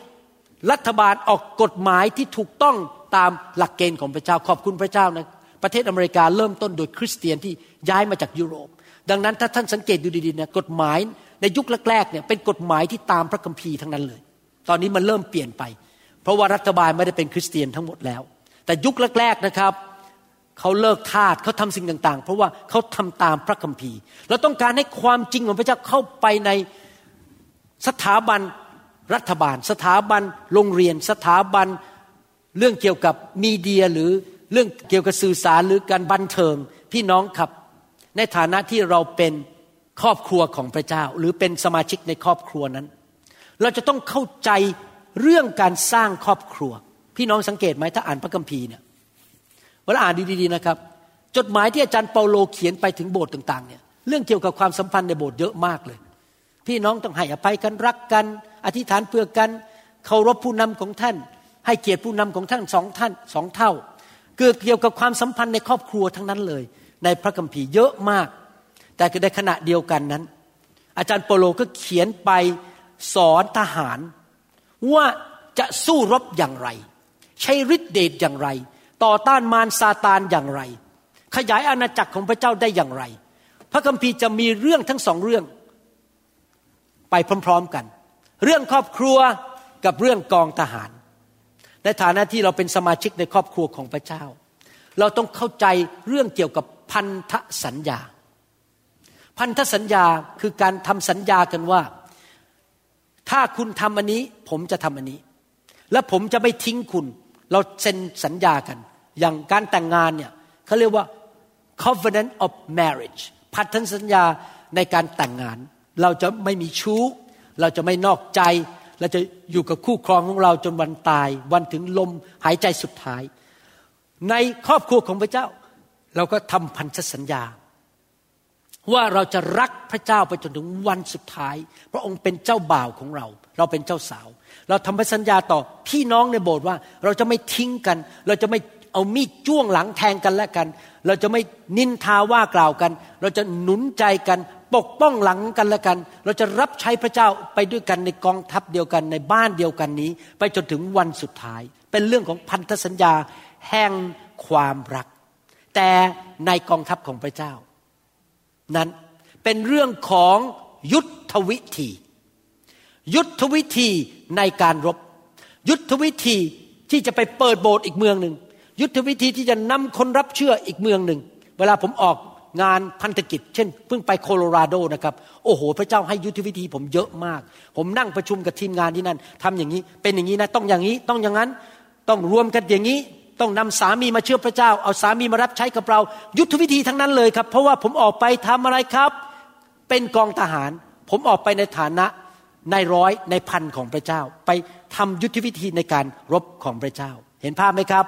รัฐบาลออกกฎหมายที่ถูกต้องตามหลักเกณฑ์ของพระเจ้าขอบคุณพระเจ้านะประเทศอเมริกาเริ่มต้นโดยคริสเตียนที่ย้ายมาจากยุโรป ดังนั้นถ้าท่านสังเกตดูดีๆนะกฎหมายในยุคแรกๆเนี่ยเป็นกฎหมายที่ตามพระคัมภีร์ทั้งนั้นเลย ตอนนี้มันเริ่มเปลี่ยนไป เพราะว่ารัฐบาลไม่ได้เป็นคริสเตียนทั้งหมดแล้ว แต่ยุคแรกๆนะครับเขาเลิกทาสเขาทำสิ่งต่างๆ เพราะว่าเขาทำตามพระคัมภีร์ เราต้องการให้ความจริงของพระเจ้าเข้าไปในสถาบัน รัฐบาล สถาบันโรงเรียน สถาบันเรื่องเกี่ยวกับมีเดียหรือเรื่องเกี่ยวกับสื่อสารหรือการบันเทิงพี่น้องครับ ในฐานะที่เราเป็นครอบครัวของพระเจ้า หรือเป็นสมาชิกในครอบครัวนั้น เราจะต้องเข้าใจเรื่องการสร้างครอบครัว พี่น้องสังเกตไหมถ้าอ่านพระคัมภีร์เนี่ยเวลาอ่านดีๆนะครับ จดหมายที่อาจารย์เปาโลเขียนไปถึงโบสถ์ต่างๆเนี่ยเรื่องเกี่ยวกับความสัมพันธ์ในโบสถ์เยอะมากเลย พี่น้องต้องให้อภัยกันรักกัน อธิษฐานเพื่อกันเคารพผู้นำของท่าน ให้เกียรติผู้นำของท่านสองท่านสองเท่าเกิดเกี่ยวกับความสัมพันธ์ในครอบครัวทั้งนั้นเลย ในพระคัมภีร์เยอะมาก แต่ในขณะเดียวกันนั้น อาจารย์เปโลก็เขียนไปสอนทหาร ว่าจะสู้รบอย่างไร ใช้ฤทธิเดชอย่างไร ต่อต้านมารซาตานอย่างไร ขยายอาณาจักรของพระเจ้าได้อย่างไร พระคัมภีร์จะมีเรื่องทั้งสองเรื่อง ไปพร้อมๆกัน เรื่องครอบครัวกับเรื่องกองทหาร ในฐานะที่เราเป็นสมาชิกในครอบครัวของพระเจ้า เราต้องเข้าใจเรื่องเกี่ยวกับพันธสัญญา พันธสัญญาคือการทำสัญญากันว่า ถ้าคุณทำอันนี้ ผมจะทำอันนี้ และผมจะไม่ทิ้งคุณ เราเซ็นสัญญากัน อย่างการแต่งงานเนี่ยเขาเรียกว่า covenant of marriage พันธสัญญาในการแต่งงาน เราจะไม่มีชู้ เราจะไม่นอกใจ เราจะอยู่กับคู่ครองของเราจนวันตาย วันถึงลมหายใจสุดท้าย ในครอบครัวของพระเจ้า เราก็ทำพันธสัญญา ว่าเราจะรักพระเจ้าไปจนถึงวันสุดท้าย พระองค์เป็นเจ้าบ่าวของเรา เราเป็นเจ้าสาว เราทำพันธสัญญาต่อพี่น้องในโบสถ์ว่า เราจะไม่ทิ้งกัน เราจะไม่เอามีดจ้วงหลังแทงกันและกัน เราจะไม่นินทาว่ากล่าวกัน เราจะหนุนใจกัน ปกป้องหลังกันและกัน เราจะรับใช้พระเจ้าไปด้วยกันในกองทัพเดียวกันในบ้านเดียวกันนี้ ไปจนถึงวันสุดท้าย เป็นเรื่องของพันธสัญญาแห่งความรัก แต่ในกองทัพของพระเจ้า นั้นเป็นเรื่องของยุทธวิธี ยุทธวิธีในการรบ ยุทธวิธีที่จะไปเปิดโบสถ์อีกเมืองหนึ่ง ยุทธวิธีที่จะนำคนรับเชื่ออีกเมืองหนึ่ง เวลาผมออกงานพันธกิจ เช่น เพิ่งไปโคโลราโดนะครับโอ้โห พระเจ้าให้ยุทธวิธีผมเยอะมาก ผมนั่งประชุมกับทีมงานที่นั่นทำอย่างนี้ เป็นอย่างนี้นะต้องอย่างนี้ต้องอย่างนั้น ต้องรวมกันอย่างนี้ ต้องนำสามีมาเชื่อพระเจ้า เอาสามีมารับใช้กับเรา ยุทธวิธีทั้งนั้นเลยครับ เพราะว่าผมออกไปทำอะไรครับ เป็นกองทหาร ผมออกไปในฐานะในร้อยในพันของพระเจ้า ไปทำยุทธวิธีในการรบของพระเจ้า เห็นภาพไหมครับ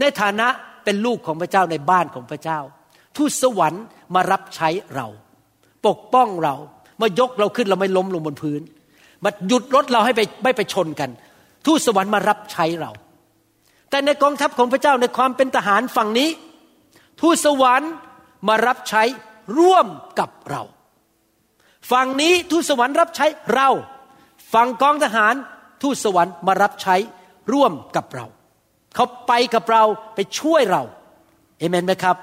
ในฐานะเป็นลูกของพระเจ้าในบ้านของพระเจ้า ทูตสวรรค์มารับใช้เรา ปกป้องเรามายกเราขึ้นเราไม่ล้มลงบนพื้น มาหยุดรถเราให้ไปไม่ไปชนกัน ทูตสวรรค์มารับใช้เรา แต่ในกองทัพของพระเจ้าในความเป็นทหารฝั่งนี้ ทูตสวรรค์มารับใช้ร่วมกับเรา ฝั่งนี้ทูตสวรรค์รับใช้เรา ฝั่งกองทหารทูตสวรรค์มารับใช้ร่วมกับเรา เขาไปกับเราไปช่วยเราเอเมนไหมครับ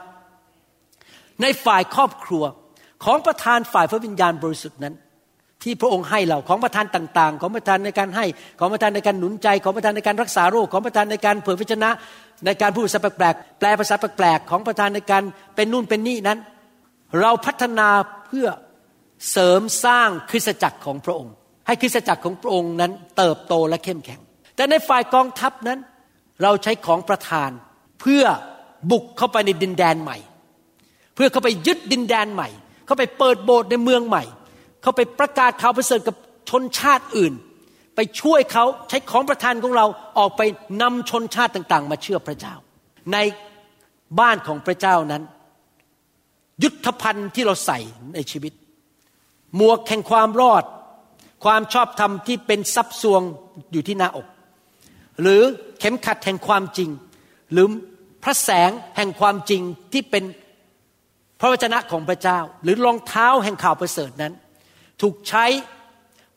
ในฝ่ายครอบครัวของประธานฝ่ายพระวิญญาณบริสุทธิ์นั้น ที่พระองค์ให้เราของประธานต่างๆ ของประธานในการให้ของประธานในการหนุนใจ ของประธานในการรักษาโรคของประธานในการเผยพระชนะ ในการพูดภาษาแปลกๆแปลภาษาแปลกๆของประธานในการเป็นนู่นเป็นนี่นั้น เราพัฒนาเพื่อเสริมสร้างคริสตจักรของพระองค์ ให้คริสตจักรของพระองค์นั้นเติบโตและเข้มแข็ง แต่ในฝ่ายกองทัพนั้น เราใช้ของประธาน เพื่อบุกเข้าไปในดินแดนใหม่ เพื่อเข้าไปยึดดินแดนใหม่ เข้าไปเปิดโบสถ์ในเมืองใหม่ เข้าไปประกาศข่าวประเสริฐกับชนชาติอื่น ไปช่วยเขาใช้ของประทานของเราออกไปนำชนชาติต่าง ๆ มาเชื่อพระเจ้า ในบ้านของพระเจ้านั้น ยุทธภัณฑ์ที่เราใส่ในชีวิต หมวกแห่งความรอด ความชอบธรรมที่เป็นซับซวงอยู่ที่หน้าอก หรือ เข็มขัดแห่งความจริง หรือพระแสงแห่งความจริงที่เป็นพระวจนะของพระเจ้า หรือรองเท้าแห่งข่าวประเสริฐนั้น ถูกใช้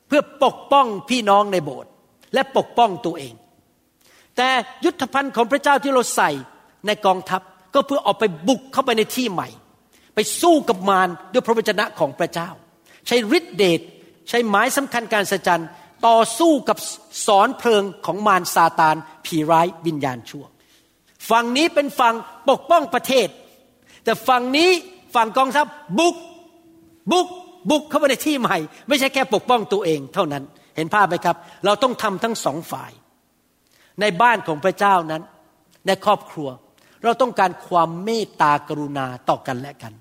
เพื่อปกป้องพี่น้องในโบสถ์และปกป้องตัวเอง แต่ยุทธภัณฑ์ของพระเจ้าที่เราใส่ในกองทัพก็เพื่อออกไปบุกเข้าไปในที่ใหม่ ไปสู้กับมารด้วยพระวจนะของพระเจ้า ใช้ฤทธิเดชใช้หมายสำคัญการสัจจัน ต่อสู้กับสอนเพลิงของมารซาตานผีร้ายวิญญาณชั่ว ฝั่งนี้เป็นฝั่งปกป้องประเทศ แต่ฝั่งนี้ฝั่งกองทัพบุกบุกบุกเข้าไปในที่ใหม่ ไม่ใช่แค่ปกป้องตัวเองเท่านั้น เห็นภาพไหมครับ เราต้องทำทั้งสองฝ่าย ในบ้านของพระเจ้านั้น ในครอบครัว เราต้องการความเมตตากรุณาต่อกันและกัน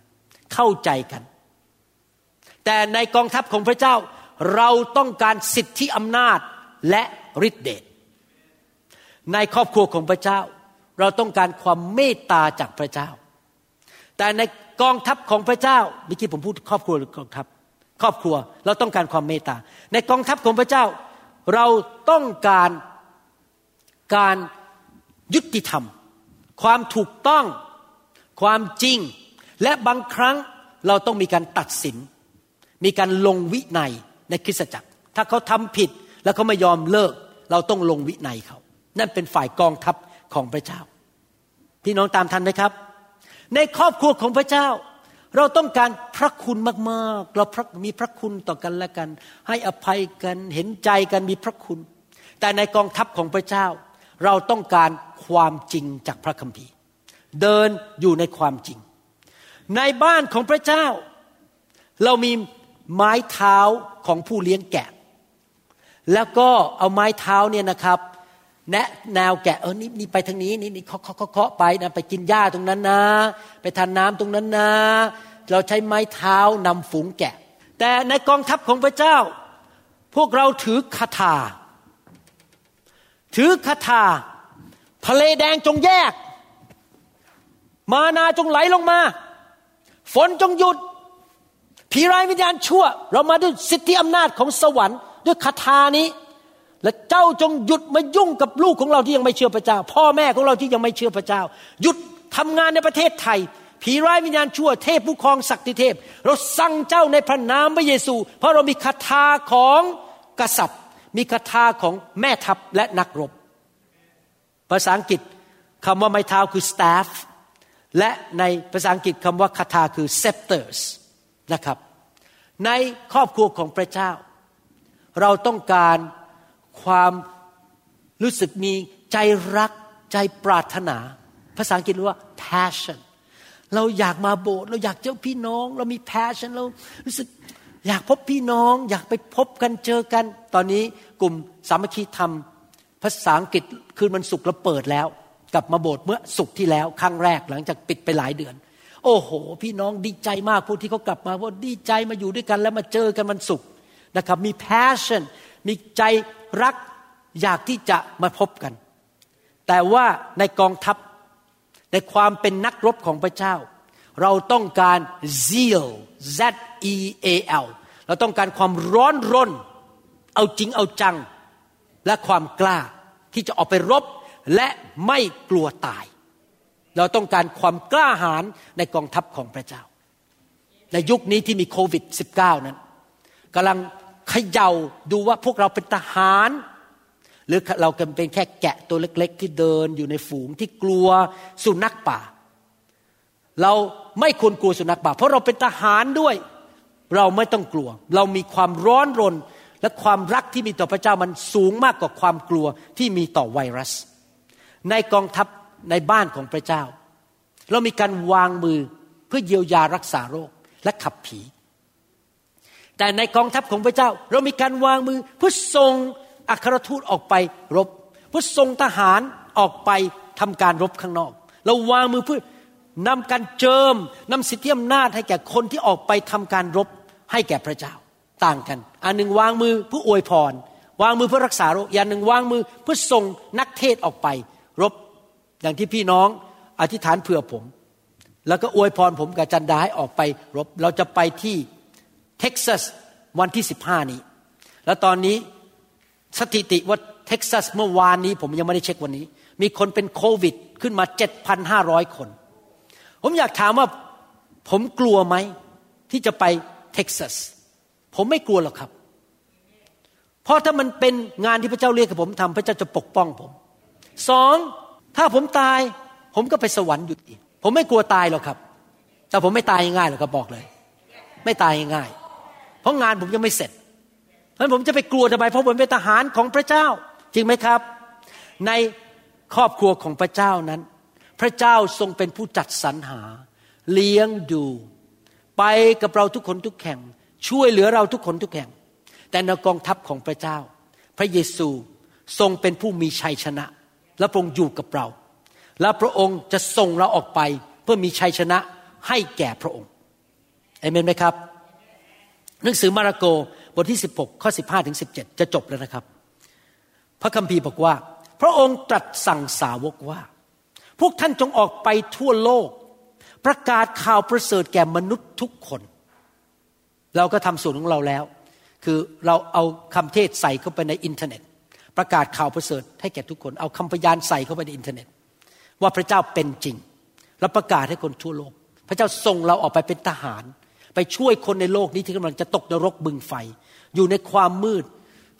เข้าใจกัน แต่ในกองทัพของพระเจ้า เราต้องการสิทธิอำนาจและฤทธิเดชในครอบครัวของพระเจ้า เราต้องการความเมตตาจากพระเจ้า แต่ในกองทัพของพระเจ้าเมื่อกี้ผมพูดครอบครัวหรือกองทัพครอบครัวเราต้องการความเมตตา ในกองทัพของพระเจ้า เราต้องการการยุติธรรม ความถูกต้องความจริง และบางครั้งเราต้องมีการตัดสิน มีการลงวินัย ในคริสตจักร ถ้าเขาทำผิดแล้วเขาไม่ยอมเลิก เราต้องลงวินัยเขา นั่นเป็นฝ่ายกองทัพของพระเจ้า พี่น้องตามทันไหมครับ ในครอบครัวของพระเจ้า เราต้องการพระคุณมากๆ เราพระมีพระคุณต่อกันและกัน ให้อภัยกันเห็นใจกันมีพระคุณ แต่ในกองทัพของพระเจ้า เราต้องการความจริงจากพระคัมภีร์ เดินอยู่ในความจริง ในบ้านของพระเจ้า เรามีไม้เท้า ของผู้เลี้ยงแกะ แล้วก็เอาไม้เท้าเนี่ยนะครับ แนะแนวแกะเออนี่นี่ไปทางนี้นี่นี่เคาะเคาะเคาะไปนะไปกินหญ้าตรงนั้นนะ ไปทานน้ำตรงนั้นนะ เราใช้ไม้เท้านำฝูงแกะ แต่ในกองทัพของพระเจ้า พวกเราถือคาถาถือคาถาทะเลแดงจงแยก มานาจงไหลลงมา ฝนจงหยุด ผีร้ายวิญญาณชั่ว เรามาด้วยสิทธิอำนาจของสวรรค์ด้วยคาถานี้ และเจ้าจงหยุดมายุ่งกับลูกของเราที่ยังไม่เชื่อพระเจ้า พ่อแม่ของเราที่ยังไม่เชื่อพระเจ้า หยุดทำงานในประเทศไทย ผีร้ายวิญญาณชั่ว เทพผู้ครองศักดิเทพ เราสั่งเจ้าในพระนามพระเยซู เพราะเรามีคาถาของกษัตริย์ มีคาถาของแม่ทัพและนักรบ ภาษาอังกฤษคำว่าไม้เท้าคือ staff และในภาษาอังกฤษคำว่าคาถาคือ scepters นะครับ ในครอบครัวของพระเจ้า เราต้องการความรู้สึกมีใจรักใจปรารถนา ภาษาอังกฤษเรียกว่า passion เราอยากมาโบสถ์เราอยากเจอพี่น้อง เรามี passion เรารู้สึกอยากพบพี่น้อง อยากไปพบกันเจอกัน ตอนนี้กลุ่มสามัคคีธรรม ภาษาอังกฤษคืนวันศุกร์เราเปิดแล้ว กลับมาโบสถ์เมื่อศุกร์ที่แล้วครั้งแรกหลังจากปิดไปหลายเดือน โอ้โห พี่น้องดีใจมากผู้ที่เขากลับมาว่าดีใจมาอยู่ด้วยกันแล้วมาเจอกันวันศุกนะครับ มี passion มีใจรักอยากที่จะมาพบกัน แต่ว่าในกองทัพในความเป็นนักรบของพระเจ้า เราต้องการ zeal z e a l เราต้องการความร้อนรน เอาจริงเอาจัง และความกล้าที่จะออกไปรบและไม่กลัวตาย เราต้องการความกล้าหาญในกองทัพของพระเจ้า ในยุคนี้ที่มีโควิด -19 นั้นกำลังเขย่าดูว่าพวกเราเป็นทหาร หรือเราเป็นแค่แกะตัวเล็ก ๆ ที่เดินอยู่ในฝูงที่กลัวสุนัขป่า เราไม่ควรกลัวสุนัขป่า เพราะเราเป็นทหารด้วย เราไม่ต้องกลัว เรามีความร้อนรนและความรักที่มีต่อพระเจ้ามันสูงมากกว่าความกลัวที่มีต่อไวรัส ในกองทัพ ในบ้านของพระเจ้า เรามีการวางมือเพื่อเยียวยารักษาโรคและขับผี แต่ในกองทัพของพระเจ้า เรามีการวางมือเพื่อส่งอัครทูตออกไปรบ เพื่อส่งทหารออกไปทำการรบข้างนอก เราวางมือเพื่อนำการเจิมนำสิทธิอำนาจให้แก่คนที่ออกไปทำการรบให้แก่พระเจ้าต่างกัน อันหนึ่งวางมือเพื่ออวยพร วางมือเพื่อรักษาโรคอย่างหนึ่งวางมือเพื่อส่งนักเทศน์ออกไป รบ อย่างที่พี่น้องอธิษฐานเผื่อผม แล้วก็อวยพรผมกับจันดาให้ออกไปรบ เราจะไปที่เท็กซัสวันที่ 15 นี้ แล้วตอนนี้สถิติว่าเท็กซัสเมื่อวานนี้ผมยังไม่ได้เช็ควันนี้ มีคนเป็นโควิดขึ้นมา 7,500 คน ผมอยากถามว่าผมกลัวไหมที่จะไปเท็กซัส ผมไม่กลัวหรอกครับ เพราะถ้ามันเป็นงานที่พระเจ้าเรียกให้ผมทำพระเจ้าจะปกป้องผมสอง ถ้าผมตาย ผมก็ไปสวรรค์อยู่ดีก ผมไม่กลัวตายหรอกครับ แต่ผมไม่ตายง่ายหรอกครับบอกเลย ไม่ตายง่าย เพราะงานผมยังไม่เสร็จเพราะฉะนั้นผมจะไปกลัวทำไมเพราะผมเป็นทหารของพระเจ้า จริงไหมครับ ในครอบครัวของพระเจ้านั้น พระเจ้าทรงเป็นผู้จัดสรรหา เลี้ยงดู ไปกับเราทุกคนทุกแห่ง ช่วยเหลือเราทุกคนทุกแห่ง แต่ในกองทัพของพระเจ้า พระเยซูทรงเป็นผู้มีชัยชนะ และพระองค์อยู่กับเรา และพระองค์จะส่งเราออกไปเพื่อมีชัยชนะให้แก่พระองค์เอเมนไหมครับ หนังสือมาระโกบทที่ 16 ข้อ 15 ถึง 17 จะจบแล้วนะครับ พระคัมภีร์บอกว่า พระองค์ตรัสสั่งสาวกว่า พวกท่านจงออกไปทั่วโลก ประกาศข่าวประเสริฐแก่มนุษย์ทุกคน เราก็ทำส่วนของเราแล้ว คือเราเอาคำเทศใส่เข้าไปในอินเทอร์เน็ต ประกาศข่าวประเสริฐให้แก่ทุกคน เอาคำพยานใส่เข้าไปในอินเทอร์เน็ต ว่าพระเจ้าเป็นจริง แล้วประกาศให้คนทั่วโลก พระเจ้าส่งเราออกไปเป็นทหาร ไปช่วยคนในโลกนี้ที่กำลังจะตกนรกบึงไฟ อยู่ในความมืด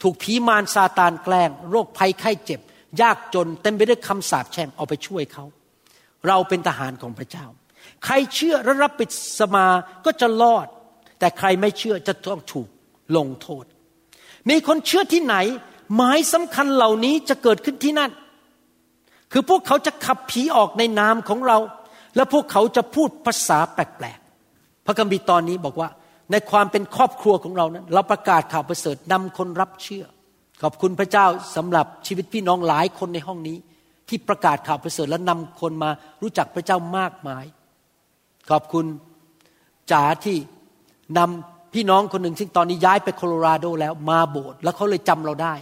ถูกผีมารซาตานแกล้ง โรคภัยไข้เจ็บ ยากจนเต็มไปด้วยคำสาปแช่งเอาไปช่วยเขาเราเป็นทหารของพระเจ้า ใครเชื่อและรับปิดสมาก็จะรอด แต่ใครไม่เชื่อจะต้องถูกลงโทษ มีคนเชื่อที่ไหน หมายสำคัญเหล่านี้จะเกิดขึ้นที่นั่น คือพวกเขาจะขับผีออกในนามของเรา และพวกเขาจะพูดภาษาแปลกๆ พระคัมภีร์ตอนนี้บอกว่า ในความเป็นครอบครัวของเรานั้น เราประกาศข่าวประเสริฐนำคนรับเชื่อ ขอบคุณพระเจ้าสำหรับชีวิตพี่น้องหลายคนในห้องนี้ ที่ประกาศข่าวประเสริฐและนำคนมารู้จักพระเจ้ามากมาย ขอบคุณจ๋าที่นำพี่น้องคนหนึ่งซึ่งตอนนี้ย้ายไปโคโลราโดแล้วมาโบสถ์แล้วเขาเลยจำเราได้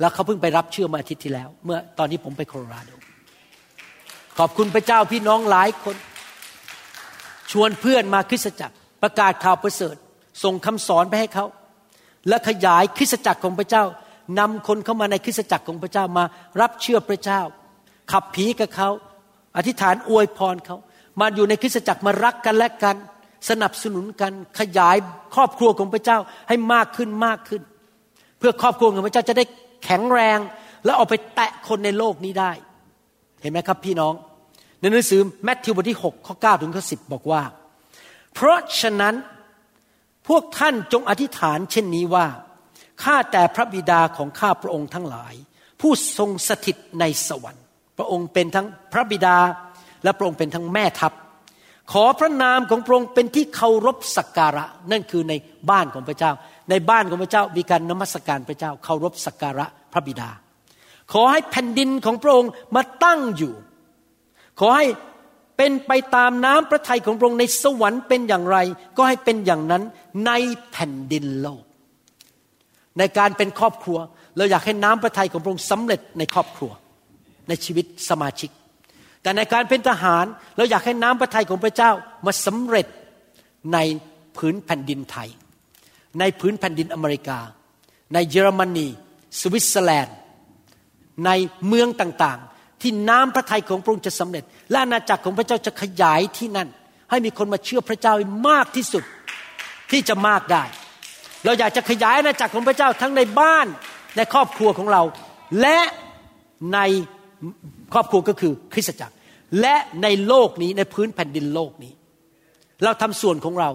แล้วเขาเพิ่งไปรับเชื่อมาอาทิตย์ที่แล้ว เมื่อตอนนี้ผมไปโคโลราโดขอบคุณพระเจ้าพี่น้องหลายคน ชวนเพื่อนมาคริสตจักร ประกาศข่าวประเสริฐ ส่งคำสอนไปให้เขา และขยายคริสตจักรของพระเจ้านำคนเข้ามาในคริสตจักรของพระเจ้ามารับเชื่อพระเจ้า ขับผีกับเขาอธิษฐานอวยพรเขามาอยู่ในคริสตจักรมารักกันและกัน สนับสนุนกันขยายครอบครัวของพระเจ้าให้มากขึ้นมากขึ้น เพื่อครอบครัวของพระเจ้าจะได้ แข็งแรง และเอาไปแตะคนในโลกนี้ได้ เห็นไหมครับพี่น้อง ในหนังสือแมทธิวบทที่6ข้อ9ถึงข้อ10 บอกว่า เพราะฉะนั้นพวกท่านจงอธิษฐานเช่นนี้ว่าข้าแต่พระบิดาของข้าพระองค์ทั้งหลาย ผู้ทรงสถิตในสวรรค์ พระองค์เป็นทั้งพระบิดาและพระองค์เป็นทั้งแม่ทัพขอพระนามของพระองค์เป็นที่เคารพสักการะ นั่นคือในบ้านของพระเจ้า ในบ้านของพระเจ้ามีการนมัสการพระเจ้าเคารพสักการะพระบิดา ขอให้แผ่นดินของพระองค์มาตั้งอยู่ ขอให้เป็นไปตามน้ำพระทัยของพระองค์ในสวรรค์เป็นอย่างไร ก็ให้เป็นอย่างนั้นในแผ่นดินโลก ในการเป็นครอบครัว เราอยากให้น้ำพระทัยของพระองค์สำเร็จในครอบครัว ในชีวิตสมาชิก แต่ในการเป็นทหารเราอยากให้น้ำพระทัยของพระเจ้ามาสำเร็จในผืนแผ่นดินไทย ในผืนแผ่นดินอเมริกา ในเยอรมนี สวิตเซอร์แลนด์ ในเมืองต่างๆ ที่น้ำพระทัยของพระองค์จะสำเร็จ และอาณาจักรของพระเจ้าจะขยายที่นั่น ให้มีคนมาเชื่อพระเจ้ามากที่สุดที่จะมากได้ เราอยากจะขยายอาณาจักรของพระเจ้าทั้งในบ้านในครอบครัวของเรา และในครอบครัวก็คือคริสตจักร และในโลกนี้ในพื้นแผ่นดินโลกนี้ เราทำส่วนของเรา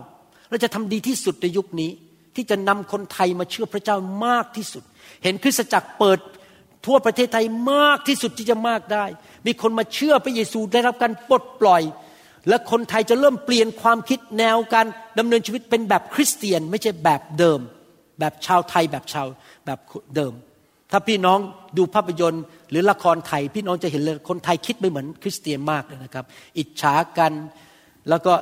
เราจะทำดีที่สุดในยุคนี้ ที่จะนำคนไทยมาเชื่อพระเจ้ามากที่สุด เห็นคริสตจักรเปิดทั่วประเทศไทยมากที่สุดที่จะมากได้ มีคนมาเชื่อพระเยซูได้รับการปลดปล่อย และคนไทยจะเริ่มเปลี่ยนความคิดแนวการดำเนินชีวิตเป็นแบบคริสเตียน ไม่ใช่แบบเดิม แบบชาวไทยแบบชาวแบบเดิม ถ้าพี่น้องดูภาพยนตร์ หรือละครไทย พี่น้องจะเห็นเลยคนไทยคิดไม่เหมือนคริสเตียนมากเลยนะครับ อิจฉากันแล้วก็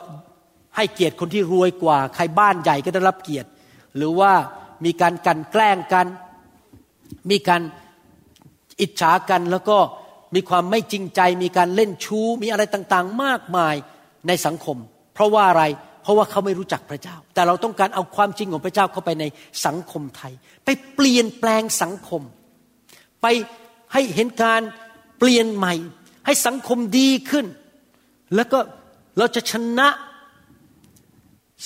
ให้เกียรติคนที่รวยกว่า ใครบ้านใหญ่ก็ได้รับเกียรติ หรือว่ามีการกันแกล้งกัน มีการอิจฉากันแล้วก็มีความไม่จริงใจ มีการเล่นชู้ มีอะไรต่างๆ มากมายในสังคม เพราะว่าอะไรเพราะว่าเขาไม่รู้จักพระเจ้า แต่เราต้องการเอาความจริงของพระเจ้าเข้าไปในสังคมไทย ไปเปลี่ยนแปลงสังคม ไปให้เห็นการเปลี่ยนใหม่ ให้สังคมดีขึ้น แล้วก็เราจะชนะ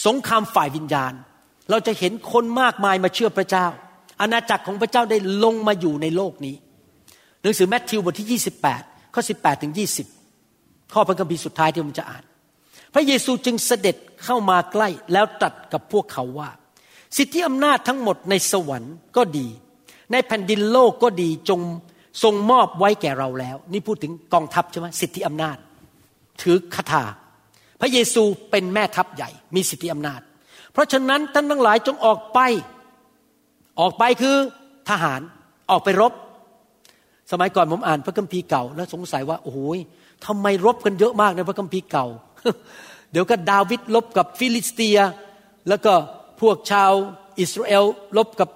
สงครามฝ่ายวิญญาณ เราจะเห็นคนมากมายมาเชื่อพระเจ้า อาณาจักรของพระเจ้าได้ลงมาอยู่ในโลกนี้ หนังสือแมทธิวบทที่ 28 ข้อ 18 ถึง 20 ข้อพระคัมภีร์สุดท้ายที่ผมจะอ่าน พระเยซูจึงเสด็จเข้ามาใกล้แล้วตรัสกับพวกเขาว่า สิทธิอำนาจทั้งหมดในสวรรค์ก็ดี ในแผ่นดินโลกก็ดีจงทรงมอบไว้แก่เราแล้ว นี่พูดถึงกองทัพใช่ไหมสิทธิอำนาจ ถือคาถาพระเยซูเป็นแม่ทัพใหญ่มีสิทธิอำนาจ เพราะฉะนั้นท่านทั้งหลายจงออกไป ออกไปคือทหารออกไปรบ สมัยก่อนผมอ่านพระคัมภีร์เก่า แล้วสงสัยว่าโอ้โหทำไมรบกันเยอะมากในพระคัมภีร์เก่า เดี๋ยวก็ดาวิดรบกับฟิลิสเตีย แล้วก็พวกชาวอิสราเอลรบกับ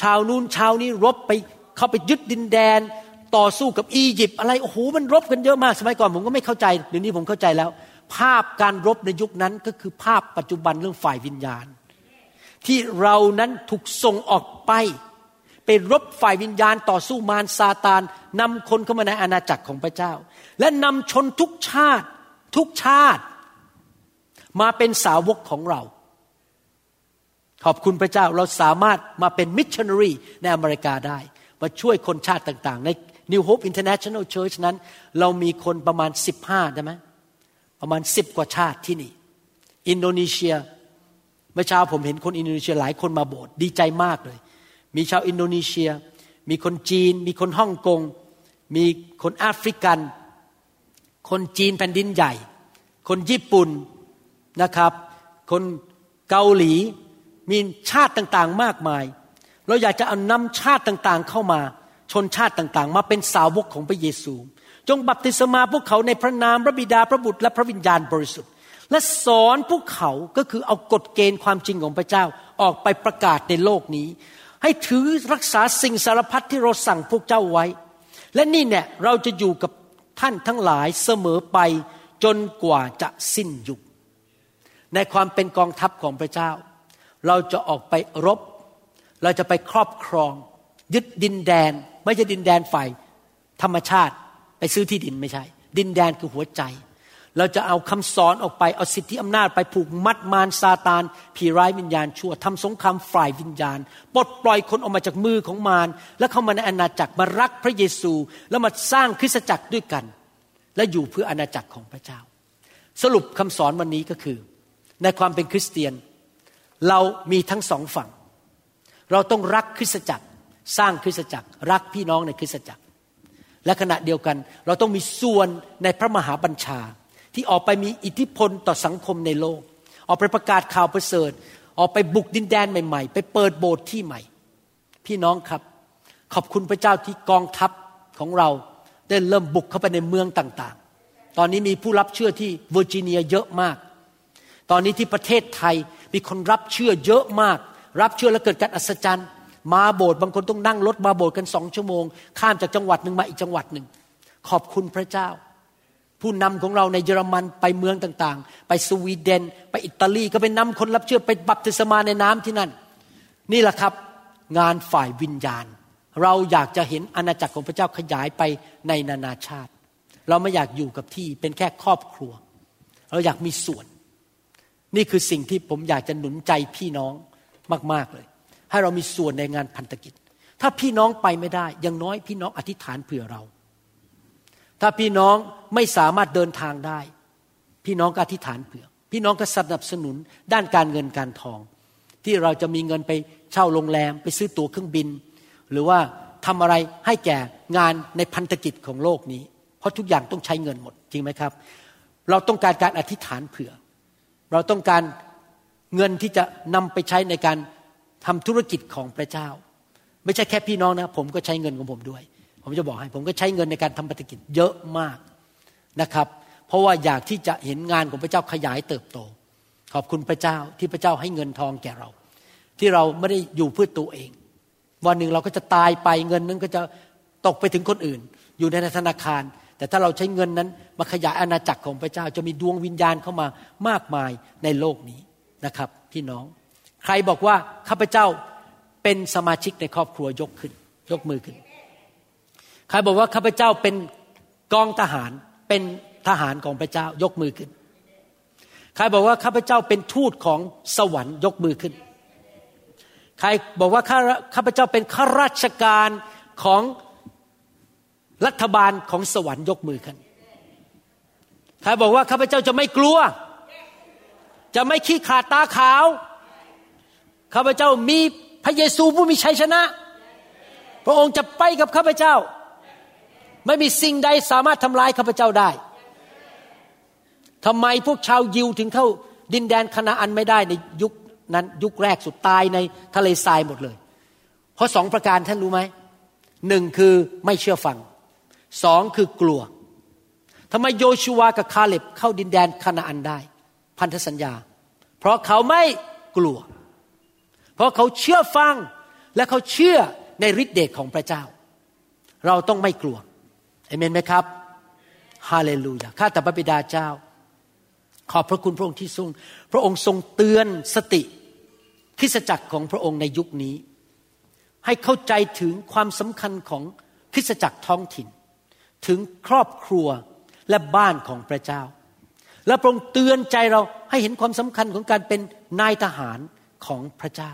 ชาวนู้นชาวนี้รบไปเข้าไปยึดดินแดน ต่อสู้กับอียิปต์อะไรโอ้โหมันรบกันเยอะมาก สมัยก่อนผมก็ไม่เข้าใจเดี๋ยวนี้ผมเข้าใจแล้ว ภาพการรบในยุคนั้นก็คือภาพปัจจุบันเรื่องฝ่ายวิญญาณ ที่เรานั้นถูกส่งออกไปไปรบฝ่ายวิญญาณต่อสู้มารซาตานนำคนเข้ามาในอาณาจักรของพระเจ้า และนำชนทุกชาติทุกชาติ มาเป็นสาวกของเรา ขอบคุณพระเจ้าเราสามารถมาเป็นมิชชันนารีในอเมริกาได้ มาช่วยคนชาติต่างๆ ใน New Hope International Church นั้น เรามีคนประมาณ 15ใช่ไหม ประมาณ10กว่าชาติที่นี่ อินโดนีเซียเมื่อเช้าผมเห็นคนอินโดนีเซียหลายคนมาโบสถ์ดีใจมากเลย มีชาวอินโดนีเซีย มีคนจีน มีคนฮ่องกง มีคนแอฟริกัน คนจีนแผ่นดินใหญ่ คนญี่ปุ่นนะครับ คนเกาหลีมีชาติต่างๆมากมาย เราอยากจะเอานำชาติต่างๆเข้ามาชนชาติต่างๆ มาเป็นสาวกของพระเยซู จงบัพติศมาพวกเขาในพระนามพระบิดาพระบุตรและพระวิญญาณบริสุทธิ์ และสอนพวกเขาก็คือเอากฎเกณฑ์ความจริงของพระเจ้าออกไปประกาศในโลกนี้ ให้ถือรักษาสิ่งสารพัดที่เราสั่งพวกเจ้าไว้ และนี่เนี่ยเราจะอยู่กับท่านทั้งหลายเสมอไปจนกว่าจะสิ้นยุคในความเป็นกองทัพของพระเจ้า เราจะออกไปรบ เราจะไปครอบครอง ยึดดินแดน ไม่ใช่ดินแดนฝ่ายธรรมชาติ ไปซื้อที่ดินไม่ใช่ ดินแดนคือหัวใจ เราจะเอาคำสอนออกไป เอาสิทธิอำนาจไปผูกมัดมารซาตาน ผีร้ายวิญญาณชั่วทำสงครามฝ่ายวิญญาณ ปลดปล่อยคนออกมาจากมือของมาร และเข้ามาในอาณาจักรมารักพระเยซู แล้วมาสร้างคริสตจักรด้วยกัน และอยู่เพื่ออาณาจักรของพระเจ้า สรุปคำสอนวันนี้ก็คือ ในความเป็นคริสเตียน เรามีทั้งสองฝั่ง เราต้องรักคริสตจักร สร้างคริสตจักร รักพี่น้องในคริสตจักร และขณะเดียวกัน เราต้องมีส่วนในพระมหาบัญชา ที่ออกไปมีอิทธิพลต่อสังคมในโลก ออกไปประกาศข่าวประเสริฐ ออกไปบุกดินแดนใหม่ ๆ ไปเปิดโบสถ์ที่ใหม่ พี่น้องครับ ขอบคุณพระเจ้าที่กองทัพของเราได้เริ่มบุกเข้าไปในเมืองต่างๆ ตอนนี้มีผู้รับเชื่อที่เวอร์จิเนียเยอะมาก ตอนนี้ที่ประเทศไทยมีคนรับเชื่อเยอะมาก รับเชื่อแล้วเกิดการอัศจรรย์ มาโบสถ์บางคนต้องนั่งรถมาโบสถ์กันสองชั่วโมง ข้ามจากจังหวัดหนึ่งมาอีกจังหวัดหนึ่ง ขอบคุณพระเจ้า ผู้นำของเราในเยอรมันไปเมืองต่างๆ ไปสวีเดน ไปอิตาลีก็ไปนำคนรับเชื่อไปบัพติศมาในน้ำที่นั่น นี่แหละครับงานฝ่ายวิญญาณ เราอยากจะเห็นอาณาจักรของพระเจ้าขยายไปในนานาชาติ เราไม่อยากอยู่กับที่เป็นแค่ครอบครัว เราอยากมีส่วน นี่คือสิ่งที่ผมอยากจะหนุนใจพี่น้องมาก ๆเลย ให้เรามีส่วนในงานพันธกิจ ถ้าพี่น้องไปไม่ได้อยังน้อยพี่น้องอธิษฐานเผื่อเรา ถ้าพี่น้องไม่สามารถเดินทางได้ พี่น้องก็อธิษฐานเผื่อ พี่น้องก็สนับสนุนด้านการเงินการทอง ที่เราจะมีเงินไปเช่าโรงแรม ไปซื้อตั๋วเครื่องบิน หรือว่าทำอะไรให้แก่งานในพันธกิจของโลกนี้ เพราะทุกอย่างต้องใช้เงินหมดจริงไหมครับ เราต้องการการอธิษฐานเผื่อ เราต้องการเงินที่จะนำไปใช้ในการ ทำธุรกิจของพระเจ้า ไม่ใช่แค่พี่น้องนะ ผมก็ใช้เงินของผมด้วย ผมจะบอกให้ผมก็ใช้เงินในการทำพันธกิจเยอะมากนะครับ เพราะว่าอยากที่จะเห็นงานของพระเจ้าขยายเติบโต ขอบคุณพระเจ้าที่พระเจ้าให้เงินทองแก่เรา ที่เราไม่ได้อยู่เพื่อตัวเอง วันหนึ่งเราก็จะตายไปเงินนั้นก็จะตกไปถึงคนอื่น อยู่ในธนาคาร แต่ถ้าเราใช้เงินนั้นมาขยายอาณาจักรของพระเจ้า จะมีดวงวิญญาณเข้ามามากมายในโลกนี้นะครับ พี่น้อง ใครบอกว่าข้าพเจ้าเป็นสมาชิกในครอบครัวยกขึ้น ยกมือขึ้น ใครบอกว่าข้าพเจ้าเป็นกองทหารเป็นทหารของพระเจ้ายกมือขึ้น ใครบอกว่าข้าพเจ้าเป็นทูตของสวรรค์ยกมือขึ้น ใครบอกว่าข้าข้าพเจ้าเป็นข้าราชการของรัฐบาลของสวรรค์ยกมือขึ้น ใครบอกว่าข้าพเจ้าจะไม่กลัว จะไม่ขี้ขาดตาขาว ข้าพเจ้ามีพระเยซูผู้มีชัยชนะ พระองค์จะไปกับข้าพเจ้า ไม่มีสิ่งใดสามารถทำลายข้าพเจ้าได้ทำไมพวกชาวยิวถึงเข้าดินแดนคณาอันไม่ได้ในยุคนั้นยุคแรกสุดตายในทะเลทรายหมดเลย เพราะสองประการท่านรู้ไหมหนึ่งคือไม่เชื่อฟังสองคือกลัวทำไมโยชูวากับคาเล็บเข้าดินแดนคณาอันได้ พันธสัญญา เพราะเขาไม่กลัว เพราะเขาเชื่อฟังและเขาเชื่อในฤทธิเดชของพระเจ้า เราต้องไม่กลัวเอเมนไหมครับฮาเลลูยาข้าแต่พระบิดาเจ้า ขอบพระคุณพระองค์ที่ทรงพระองค์ทรงเตือนสติคริสจักรของพระองค์ในยุคนี้ ให้เข้าใจถึงความสำคัญของคริสจักรท้องถิ่น ถึงครอบครัวและบ้านของพระเจ้า และพระองค์เตือนใจเราให้เห็นความสำคัญของการเป็นนายทหารของพระเจ้า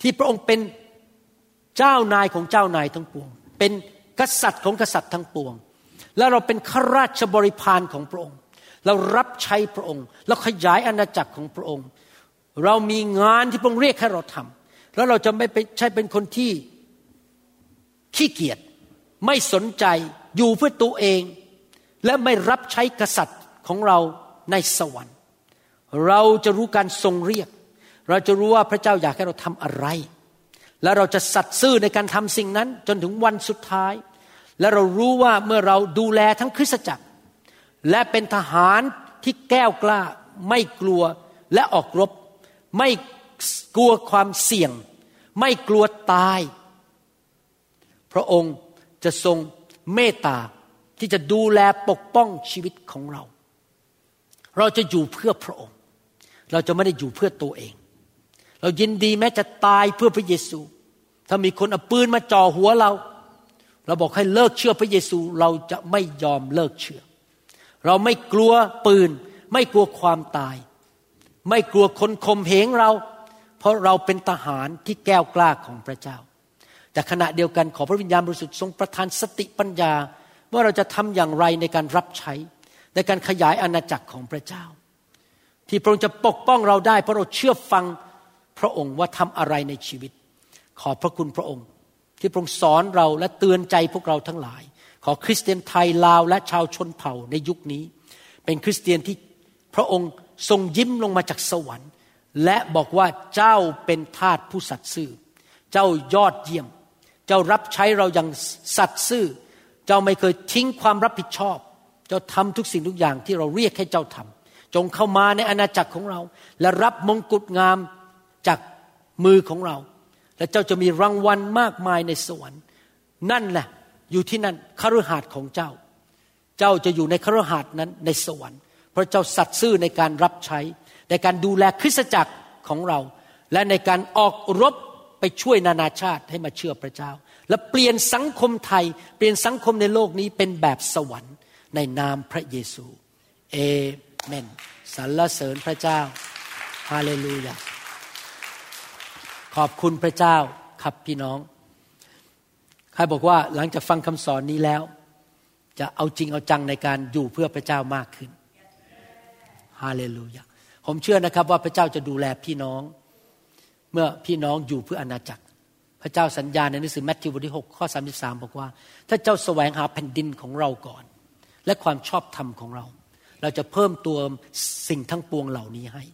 ที่พระองค์เป็นเจ้านายของเจ้านายทั้งปวง เป็นกษัตริย์ของกษัตริย์ทั้งปวง และเราเป็นข้าราชบริพารของพระองค์ เรารับใช้พระองค์ เราขยายอาณาจักรของพระองค์ เรามีงานที่พระองค์เรียกให้เราทำแล้วเราจะไม่ใช่เป็นคนที่ขี้เกียจไม่สนใจอยู่เพื่อตัวเอง และไม่รับใช้กษัตริย์ของเราในสวรรค์ เราจะรู้การทรงเรียก เราจะรู้ว่าพระเจ้าอยากให้เราทำอะไร และเราจะสัตย์ซื่อในการทำสิ่งนั้นจนถึงวันสุดท้าย และเรารู้ว่าเมื่อเราดูแลทั้งคริสตจักร และเป็นทหารที่แก้วกล้าไม่กลัวและออกรบ ไม่กลัวความเสี่ยง ไม่กลัวตาย พระองค์จะทรงเมตตาที่จะดูแลปกป้องชีวิตของเรา เราจะอยู่เพื่อพระองค์ เราจะไม่ได้อยู่เพื่อตัวเอง เรายินดีแม้จะตายเพื่อพระเยซู ถ้ามีคนเอาปืนมาจ่อหัวเรา เราบอกให้เลิกเชื่อพระเยซูเราจะไม่ยอมเลิกเชื่อ เราไม่กลัวปืน ไม่กลัวความตาย ไม่กลัวคนข่มเหงเรา เพราะเราเป็นทหารที่แก้วกล้าของพระเจ้า แต่ขณะเดียวกันขอพระวิญญาณบริสุทธิ์ทรงประทานสติปัญญา ว่าเราจะทำอย่างไรในการรับใช้ ในการขยายอาณาจักรของพระเจ้า ที่พระองค์จะปกป้องเราได้เพราะเราเชื่อฟัง พระองค์ว่าทำอะไรในชีวิต ขอบพระคุณพระองค์ ที่พระองค์สอนเราและเตือนใจพวกเราทั้งหลาย ขอคริสเตียนไทยลาวและชาวชนเผ่าในยุคนี้ เป็นคริสเตียนที่พระองค์ทรงยิ้มลงมาจากสวรรค์ และบอกว่าเจ้าเป็นทาสผู้สัตย์ซื่อ เจ้ายอดเยี่ยม เจ้ารับใช้เราอย่างสัตย์ซื่อ เจ้าไม่เคยทิ้งความรับผิดชอบ เจ้าทำทุกสิ่งทุกอย่างที่เราเรียกให้เจ้าทำจงเข้ามาในอาณาจักรของเรา และรับมงกุฎงาม จากมือของเรา และเจ้าจะมีรางวัลมากมายในสวรรค์ นั่นแหละอยู่ที่นั่นคฤหาสน์ของเจ้า เจ้าจะอยู่ในคฤหาสน์นั้นในสวรรค์ เพราะเจ้าสัตย์ซื่อในการรับใช้ ในการดูแลคริสตจักรของเรา และในการออกรบไปช่วยนานาชาติให้มาเชื่อพระเจ้า และเปลี่ยนสังคมไทย เปลี่ยนสังคมในโลกนี้เป็นแบบสวรรค์ ในนามพระเยซูเอเมนสรรเสริญพระเจ้า ฮาเลลูยา ขอบคุณพระเจ้าครับพี่น้อง ใครบอกว่าหลังจากฟังคำสอนนี้แล้ว จะเอาจริงเอาจังในการอยู่เพื่อพระเจ้ามากขึ้นฮาเลลูยาผมเชื่อนะครับว่าพระเจ้าจะดูแลพี่น้อง เมื่อพี่น้องอยู่เพื่ออาณาจักร พระเจ้าสัญญาในหนังสือแมทธิวบทที่6ข้อ33บอกว่า ถ้าเจ้าแสวงหาแผ่นดินของเราก่อน และความชอบธรรมของเรา เราจะเพิ่มตัวสิ่งทั้งปวงเหล่านี้ให้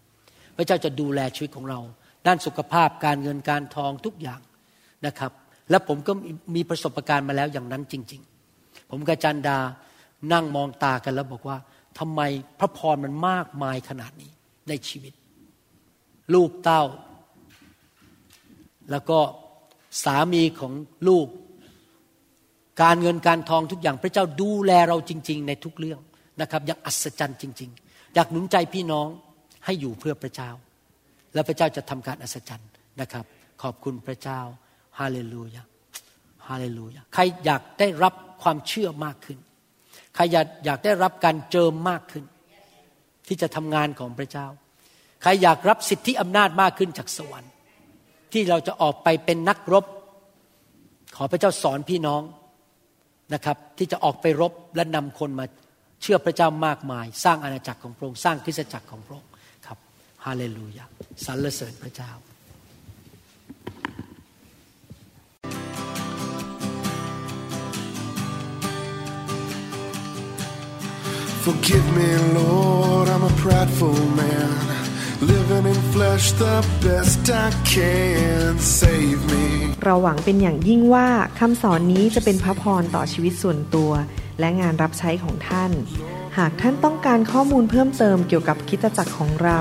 พระเจ้าจะดูแลชีวิตของเรา ด้านสุขภาพการเงินการทองทุกอย่างนะครับ และผมก็มีประสบการณ์มาแล้วอย่างนั้นจริง ๆ ผมกับจันดานั่งมองตากันแล้วบอกว่าทำไมพระพรมันมากมายขนาดนี้ในชีวิต ลูกเต้า แล้วก็สามีของลูก การเงินการทองทุกอย่างพระเจ้าดูแลเราจริง ๆ ในทุกเรื่องนะครับอย่างอัศจรรย์จริง ๆ อยากหนุนใจพี่น้องให้อยู่เพื่อพระเจ้า แล้วพระเจ้าจะทำการอัศจรรย์นะครับ ขอบคุณพระเจ้าฮาเลลูยาฮาเลลูยาใครอยากได้รับความเชื่อมากขึ้น ใครอยากอยากได้รับการเจิมมากขึ้น ที่จะทำงานของพระเจ้า ใครอยากรับสิทธิอำนาจมากขึ้นจากสวรรค์ ที่เราจะออกไปเป็นนักรบ ขอพระเจ้าสอนพี่น้องนะครับ ที่จะออกไปรบและนำคนมาเชื่อพระเจ้ามากมาย สร้างอาณาจักรของพระองค์สร้างคริสตจักรของพระองค์ ฮาเลลูยาสรรเสริญพระเจ้า Forgive me, Lord, I'm a prideful man. Living in flesh the best I can. Save me. เราหวังเป็นอย่างยิ่งว่าคำสอนนี้จะเป็นพระพรต่อชีวิตส่วนตัว และงานรับใช้ของท่าน หากท่านต้องการข้อมูลเพิ่มเติมเกี่ยวกับคริดจักรของเรา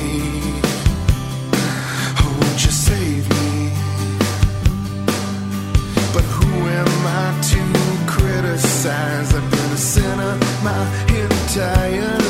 signs. I've been a sinner my entire